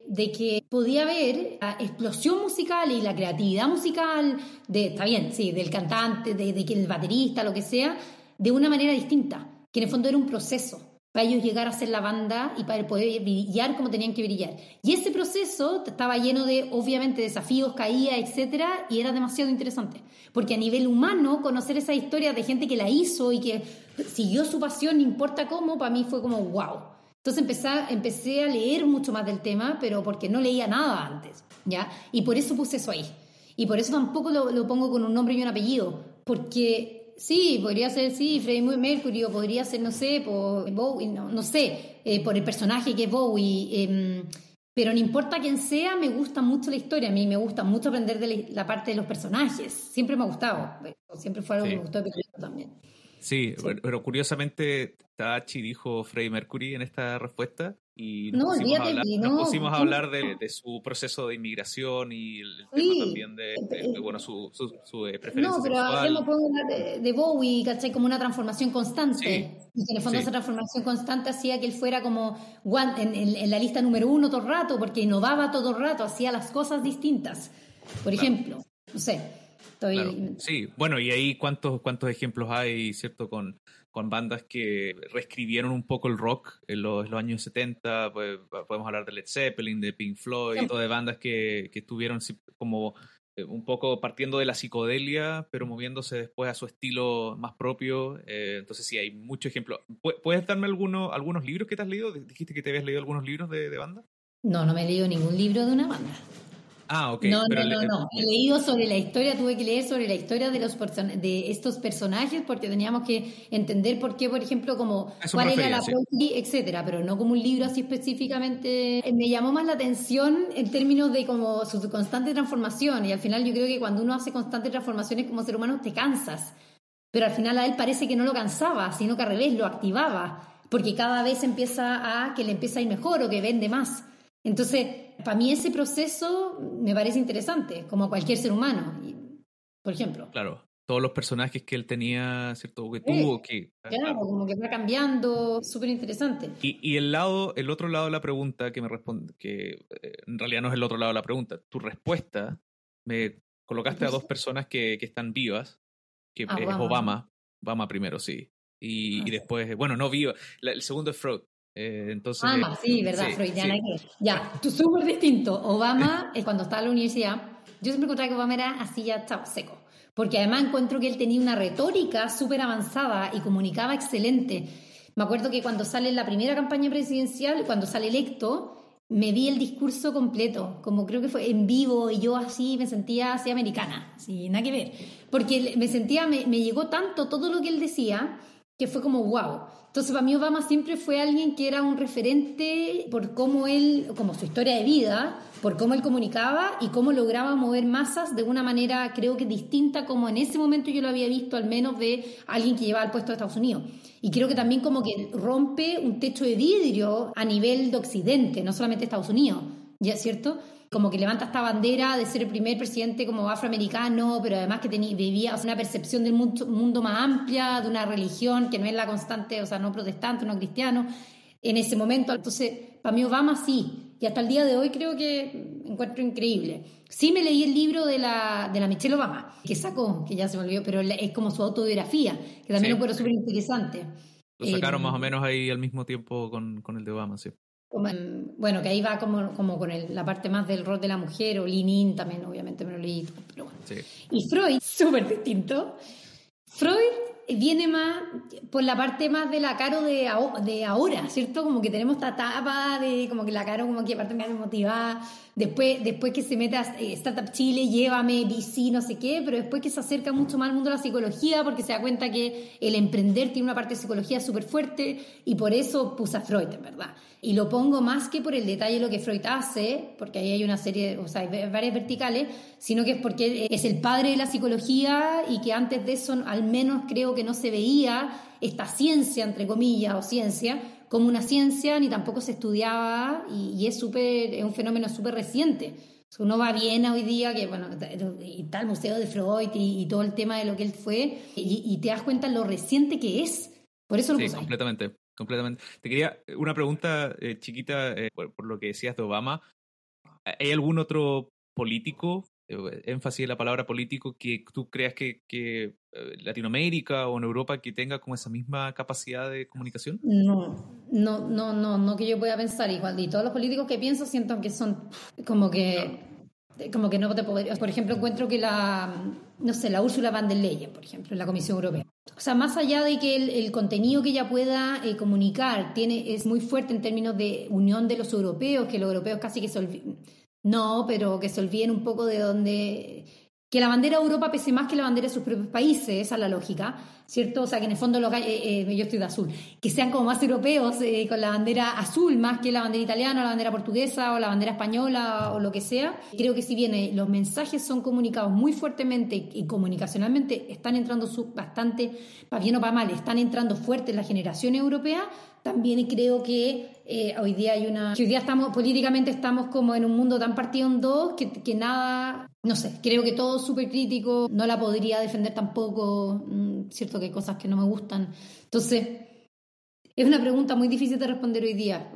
de que podía haber la explosión musical y la creatividad musical, de, está bien, sí, del cantante, de que el baterista, lo que sea, de una manera distinta, que en el fondo era un proceso para ellos llegar a ser la banda y para poder brillar como tenían que brillar. Y ese proceso estaba lleno de, obviamente, desafíos, caídas, etcétera, y era demasiado interesante. Porque a nivel humano, conocer esa historia de gente que la hizo y que siguió su pasión, no importa cómo, para mí fue como wow. Entonces empecé, empecé a leer mucho más del tema, pero porque no leía nada antes, ¿ya? Y por eso puse eso ahí. Y por eso tampoco lo, pongo con un nombre y un apellido, porque sí, podría ser, sí, Freddie Mercury, o podría ser, no sé, por Bowie, no, no sé, eh, por el personaje que es Bowie, em, pero no importa quién sea, me gusta mucho la historia, a mí me gusta mucho aprender de la, parte de los personajes, siempre me ha gustado, siempre fue algo que me gustó de. Sí, Pero, curiosamente Tachi dijo Freddie Mercury en esta respuesta y nos no, pusimos, a hablar, nos pusimos a hablar de, su proceso de inmigración y el tema también de, bueno, su, su, eh, preferencia No, pero podemos hablar de, Bowie, ¿cachai? Como una transformación constante. Y que en el fondo esa transformación constante hacía que él fuera como en, en, la lista número uno todo el rato, porque innovaba todo el rato, hacía las cosas distintas. Por ejemplo, no sé, Sí, bueno, y ahí cuántos, cuántos ejemplos hay, ¿cierto? Con, con bandas que reescribieron un poco el rock en los, años 70, pues, podemos hablar de Led Zeppelin, de Pink Floyd, sí. de bandas que, que estuvieron como eh, un poco partiendo de la psicodelia, pero moviéndose después a su estilo más propio. Eh, entonces sí, hay muchos ejemplos. ¿Puedes darme alguno, algunos libros que te has leído? ¿Dijiste que te habías leído algunos libros de, de banda? No, no me he leído ningún libro de una banda. Ah, ok. No, no, no, no. He leído sobre la historia, tuve que leer sobre la historia de, los de estos personajes porque teníamos que entender por qué, por ejemplo, como cuál era la etcétera, pero no como un libro así específicamente. Me llamó más la atención en términos de como su constante transformación y al final yo creo que cuando uno hace constantes transformaciones como ser humano te cansas, pero al final a él parece que no lo cansaba, sino que al revés lo activaba, porque cada vez empieza a que le empieza a ir mejor o que vende más. Entonces, para mí ese proceso me parece interesante, como cualquier ser humano, por ejemplo. Claro, todos los personajes que él tenía, ¿cierto? Que tuvo, que... Claro, como que va cambiando, súper interesante. Y, y, el lado, el otro lado de la pregunta que me responde, que eh, en realidad no es el otro lado de la pregunta, tu respuesta, me colocaste a dos personas que, que están vivas, que ah, es Obama, Obama primero, sí. Y, y, ah, después, bueno, no viva, el segundo es Freud, eh, entonces, ah, sí, verdad, Freudiana. Ya, tú súper distinto. Obama, es cuando estaba en la universidad, yo siempre encontraba que Obama era así ya estaba seco. Porque además encuentro que él tenía una retórica súper avanzada y comunicaba excelente. Me acuerdo que cuando sale la primera campaña presidencial, cuando sale electo, me di el discurso completo, como creo que fue en vivo, y yo así me sentía así americana, sin nada que ver. Porque me sentía, me, me llegó tanto todo lo que él decía, que fue como wow. Entonces para mí Obama siempre fue alguien que era un referente por cómo él, como su historia de vida, por cómo él comunicaba y cómo lograba mover masas de una manera creo que distinta como en ese momento yo lo había visto al menos de alguien que llevaba el puesto de Estados Unidos. Y creo que también como que rompe un techo de vidrio a nivel de Occidente, no solamente Estados Unidos, ¿ya es cierto? Como que levanta esta bandera de ser el primer presidente como afroamericano, pero además que tenía, vivía una percepción del mundo, mundo, más amplia, de una religión que no es la constante, o sea, no protestante, no cristiano, en ese momento. Entonces, para mí Obama sí, y hasta el día de hoy creo que encuentro increíble. Sí me leí el libro de la, de la Michelle Obama, que sacó, que ya se me olvidó, pero es como su autobiografía, que también lo encuentro súper interesante. Lo sacaron eh, más o menos ahí al mismo tiempo con, con el de Obama, sí bueno, que ahí va como, como con la parte más del rol de la mujer, o Linin también, obviamente me lo leí, pero bueno. Y Freud, súper distinto. Freud viene más por la parte más de la Caro de, de ahora, ¿cierto? Como que tenemos esta etapa de como que la Caro como que aparte me hace motivada, después, después que se mete a Startup Chile, llévame, VC, no sé qué, pero después que se acerca mucho más al mundo de la psicología porque se da cuenta que el emprender tiene una parte de psicología súper fuerte y por eso puse a Freud, en verdad. Y lo pongo más que por el detalle de lo que Freud hace, porque ahí hay una serie, o sea, hay varias verticales, sino que es porque es el padre de la psicología y que antes de eso al menos creo que no se veía esta ciencia, entre comillas, o ciencia, como una ciencia, ni tampoco se estudiaba y, es, super, es un fenómeno súper reciente. Uno va bien hoy día, que bueno, y está el Museo de Freud y, todo el tema de lo que él fue, y, te das cuenta lo reciente que es. Por eso lo sí, completamente. Completamente. Te quería una pregunta eh, chiquita eh, por, lo que decías de Obama. ¿Hay algún otro político, énfasis en la palabra político, que tú creas que, que Latinoamérica o en Europa que tenga como esa misma capacidad de comunicación? No, no, no, no, no que yo pueda pensar igual. Y todos los políticos que pienso siento que son como que como que no te podría. Por ejemplo, encuentro que la, no sé, la Úrsula van der Leyen, por ejemplo, en la Comisión Europea. O sea, más allá de que el, contenido que ella pueda eh, comunicar tiene, es muy fuerte en términos de unión de los europeos, que los europeos casi que se olviden. No, pero que se olviden un poco de donde que la bandera de Europa pese más que la bandera de sus propios países, esa es la lógica, ¿cierto? O sea, que en el fondo eh, eh, yo estoy de azul, que sean como más europeos eh, con la bandera azul más que la bandera italiana, la bandera portuguesa o la bandera española o lo que sea. Creo que si bien los mensajes son comunicados muy fuertemente y comunicacionalmente están entrando bastante, para bien o para mal, están entrando fuerte en la generación europea, también creo que eh, hoy día hay una. hoy día estamos, políticamente estamos como en un mundo tan partido en dos que, que nada. No sé, creo que todo es súper crítico, no la podría defender tampoco. Mm, cierto que hay cosas que no me gustan. Entonces, es una pregunta muy difícil de responder hoy día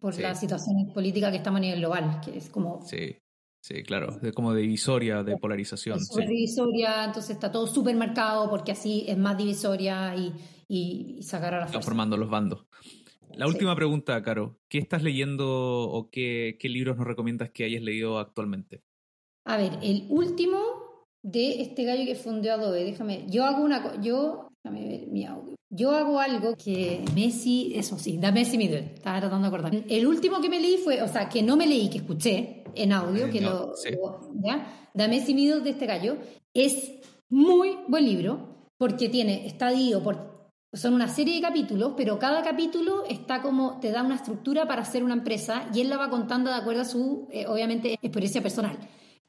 por la situación política que estamos a nivel global, que es como. Sí. Sí, claro, de como divisoria, de polarización. Es divisoria, entonces está todo súper marcado porque así es más divisoria y, y, sacar a la fuerza. formando los bandos. La última pregunta, Caro. ¿Qué estás leyendo o qué, qué libros nos recomiendas que hayas leído actualmente? A ver, el último de este gallo que fundió Adobe, déjame, yo hago una, yo, déjame ver mi audio. Yo hago algo que Messi, eso sí, da Messi Middle, estaba tratando de acordar. El último que me leí fue, o sea, que no me leí, que escuché en audio, que lo, ¿ya? Da Messi Middle de este gallo, es muy buen libro, porque tiene, está dividido por son una serie de capítulos, pero cada capítulo está como, te da una estructura para hacer una empresa y él la va contando de acuerdo a su, eh, obviamente, experiencia personal.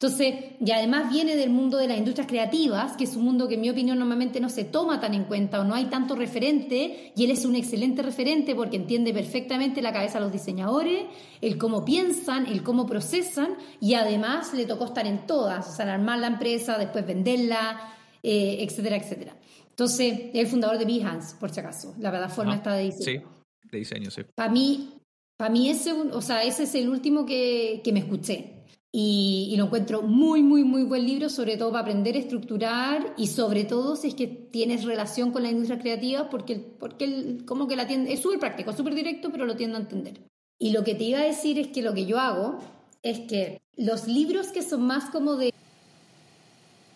Entonces, y además viene del mundo de las industrias creativas, que es un mundo que en mi opinión normalmente no se toma tan en cuenta o no hay tanto referente, y él es un excelente referente porque entiende perfectamente la cabeza de los diseñadores, el cómo piensan, el cómo procesan, y además le tocó estar en todas, o sea, armar la empresa, después venderla, eh, etcétera, etcétera. Entonces, es el fundador de Behance, por si acaso, la plataforma está de diseño. Sí, de diseño, sí. Para mí, para mí ese, o sea, ese es el último que, que me escuché. Y, lo encuentro muy, muy, muy buen libro, sobre todo para aprender a estructurar y sobre todo si es que tienes relación con la industria creativa, porque, porque como que la tiende, es súper práctico, súper directo, pero lo tiendo a entender. Y lo que te iba a decir es que lo que yo hago es que los libros que son más como de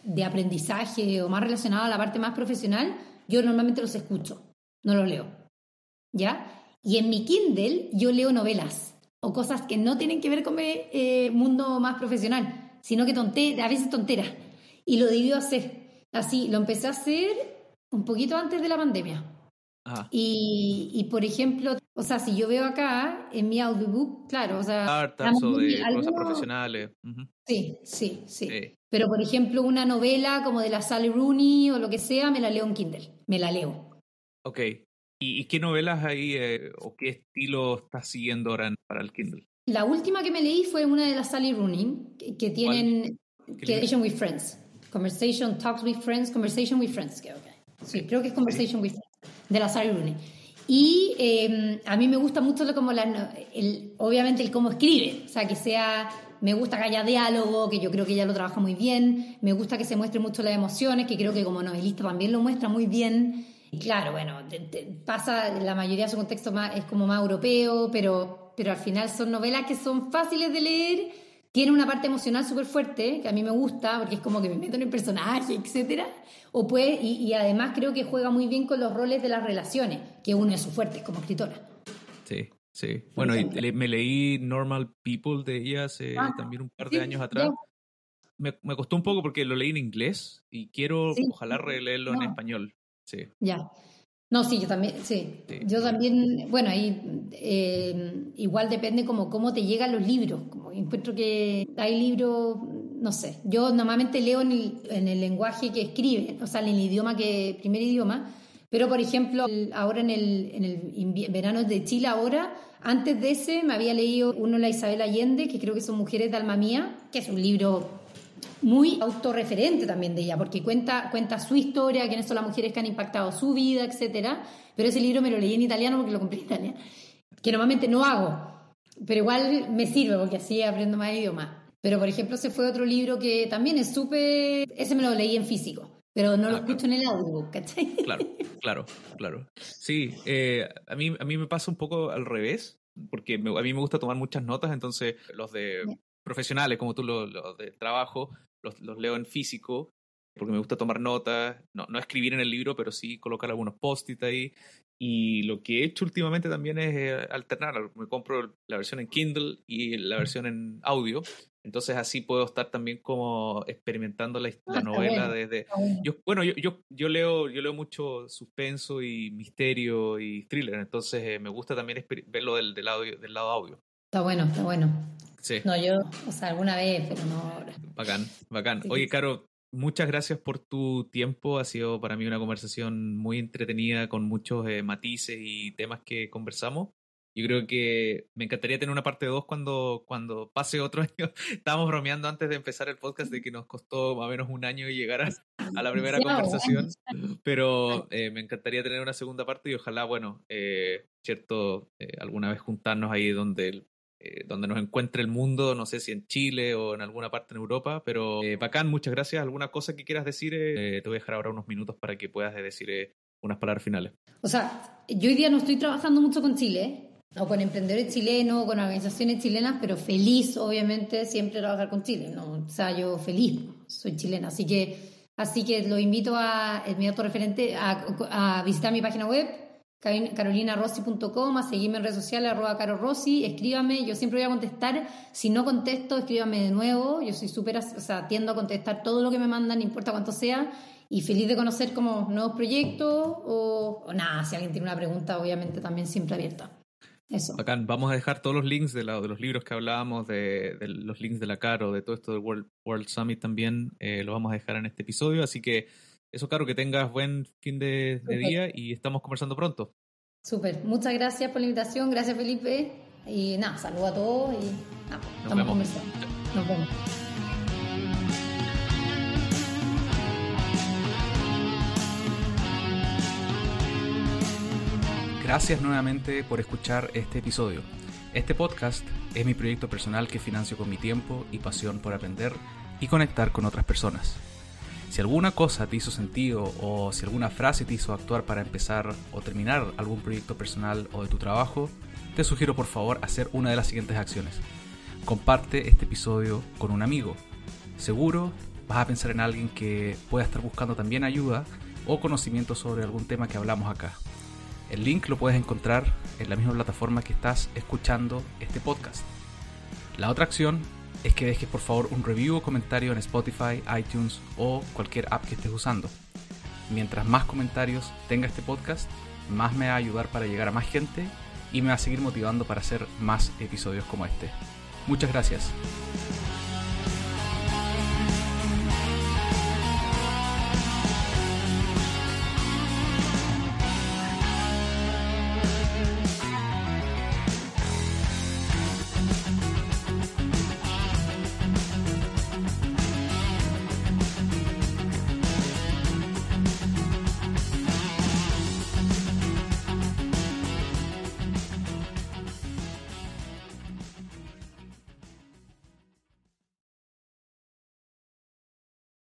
de aprendizaje o más relacionado a la parte más profesional, yo normalmente los escucho, no los leo. ¿Ya? Y en mi Kindle yo leo novelas o cosas que no tienen que ver con el eh, mundo más profesional, sino que tonte, a veces tonteras. Y lo debió hacer. Así, lo empecé a hacer un poquito antes de la pandemia. Y, y, por ejemplo, o sea, si yo veo acá en mi audiobook, claro, o sea... o de cosas profesionales. sí, sí, sí, Pero por ejemplo, una novela como de la Sally Rooney o lo que sea, me la leo en Kindle. Me la leo. Ok. ¿Y, qué novelas hay eh, o qué estilo estás siguiendo ahora para el Kindle? La última que me leí fue una de la Sally Rooney, que, tienen Conversation with Friends. Conversation, Talks with Friends, Conversation with Friends, creo que. Sí, creo que es Conversation with Friends de la Sally Rooney. Y em, a mí me gusta mucho lo como la, el, obviamente el cómo escribe, o sea, que sea, me gusta que haya diálogo, que yo creo que ella lo trabaja muy bien, me gusta que se muestre mucho las emociones, que creo que como novelista también lo muestra muy bien. Y claro, bueno, pasa, la mayoría de su contexto más, es como más europeo, pero, pero al final son novelas que son fáciles de leer tiene una parte emocional súper fuerte, que a mí me gusta, porque es como que me meto en el personaje, etc. O puede, y, además creo que juega muy bien con los roles de las relaciones, que uno es su fuerte como escritora. Sí, sí. Bueno, y me leí Normal People de ella hace ah, también un par de años atrás. Me, me, costó un poco porque lo leí en inglés y quiero ojalá releerlo en español. Sí. Ya. No, sí, yo también, sí. Yo también, bueno, ahí eh, igual depende como cómo te llegan los libros. Como encuentro que hay libros, no sé, yo normalmente leo en el, en el lenguaje que escribe, o sea, en el idioma que, primer idioma, pero por ejemplo, ahora en el, en el verano de Chile ahora, antes de ese me había leído uno, La Isabel Allende, que creo que son Mujeres de Alma Mía, que es un libro muy autorreferente también de ella, porque cuenta, cuenta su historia, quiénes son las mujeres que han impactado su vida, etcétera. Pero ese libro me lo leí en italiano porque lo compré en Italia, que normalmente no hago, pero igual me sirve porque así aprendo más idiomas. Pero, por ejemplo, ese fue otro libro que también es súper... Ese me lo leí en físico, pero no lo ah, escucho en el audio, ¿cachai? Claro, claro, claro. Sí, eh, a, mí, a mí me pasa un poco al revés, porque a mí me gusta tomar muchas notas, entonces los de profesionales como tú, los, de trabajo, los, leo en físico porque me gusta tomar notas, no, no escribir en el libro, pero sí colocar algunos post-it ahí. Y lo que he hecho últimamente también es eh, alternar. Me compro la versión en Kindle y la versión en audio. Entonces así puedo estar también como experimentando la, ah, novela desde... Yo, bueno, yo, yo, yo, leo, yo leo mucho suspenso y misterio y thriller, entonces eh, me gusta también verlo del, del, audio, del lado audio. Está bueno, está bueno. No, yo, o sea, alguna vez, pero no ahora. Bacán, bacán. Oye, Caro, muchas gracias por tu tiempo. Ha sido para mí una conversación muy entretenida con muchos eh, matices y temas que conversamos. Yo creo que me encantaría tener una parte 2 cuando, cuando pase otro año. Estábamos bromeando antes de empezar el podcast de que nos costó más o menos un año llegar a, la primera conversación, pero eh, me encantaría tener una segunda parte y ojalá, bueno, eh, cierto, alguna vez juntarnos ahí donde eh, donde nos encuentre el mundo, no sé si en Chile o en alguna parte en Europa, pero eh, bacán, muchas gracias. ¿Alguna cosa que quieras decir? Eh, te voy a dejar ahora unos minutos para que puedas decir unas palabras finales. O sea, yo hoy día no estoy trabajando mucho con Chile, o con emprendedores chilenos, o con organizaciones chilenas, pero feliz, obviamente, siempre trabajar con Chile. ¿no? O sea, yo feliz, soy chilena, así que... Así que lo invito a, mi referente, a, a visitar mi página web, carolinarossi.com, a seguirme en redes sociales, arroba carorossi, escríbame, yo siempre voy a contestar, si no contesto, escríbame de nuevo, yo soy súper, o sea, tiendo a contestar todo lo que me mandan, no importa cuánto sea, y feliz de conocer como nuevos proyectos o, nada, si alguien tiene una pregunta, obviamente también siempre abierta. Eso. Bacán. Vamos a dejar todos los links de, los libros que hablábamos, de, los links de la Caro, de todo esto del World, World Summit también, eh, lo vamos a dejar en este episodio, así que eso, Caro, que tengas buen fin de, día y estamos conversando pronto. Súper, muchas gracias por la invitación, gracias Felipe. Y nada, saludo a todos y nada, pues, estamos conversando. Nos vemos. Gracias nuevamente por escuchar este episodio. Este podcast es mi proyecto personal que financio con mi tiempo y pasión por aprender y conectar con otras personas. Si alguna cosa te hizo sentido o si alguna frase te hizo actuar para empezar o terminar algún proyecto personal o de tu trabajo, te sugiero por favor hacer una de las siguientes acciones. Comparte este episodio con un amigo. Seguro vas a pensar en alguien que pueda estar buscando también ayuda o conocimiento sobre algún tema que hablamos acá. El link lo puedes encontrar en la misma plataforma que estás escuchando este podcast. La otra acción es que dejes por favor un review o comentario en Spotify, iTunes o cualquier app que estés usando. Mientras más comentarios tenga este podcast, más me va a ayudar para llegar a más gente y me va a seguir motivando para hacer más episodios como este. Muchas gracias.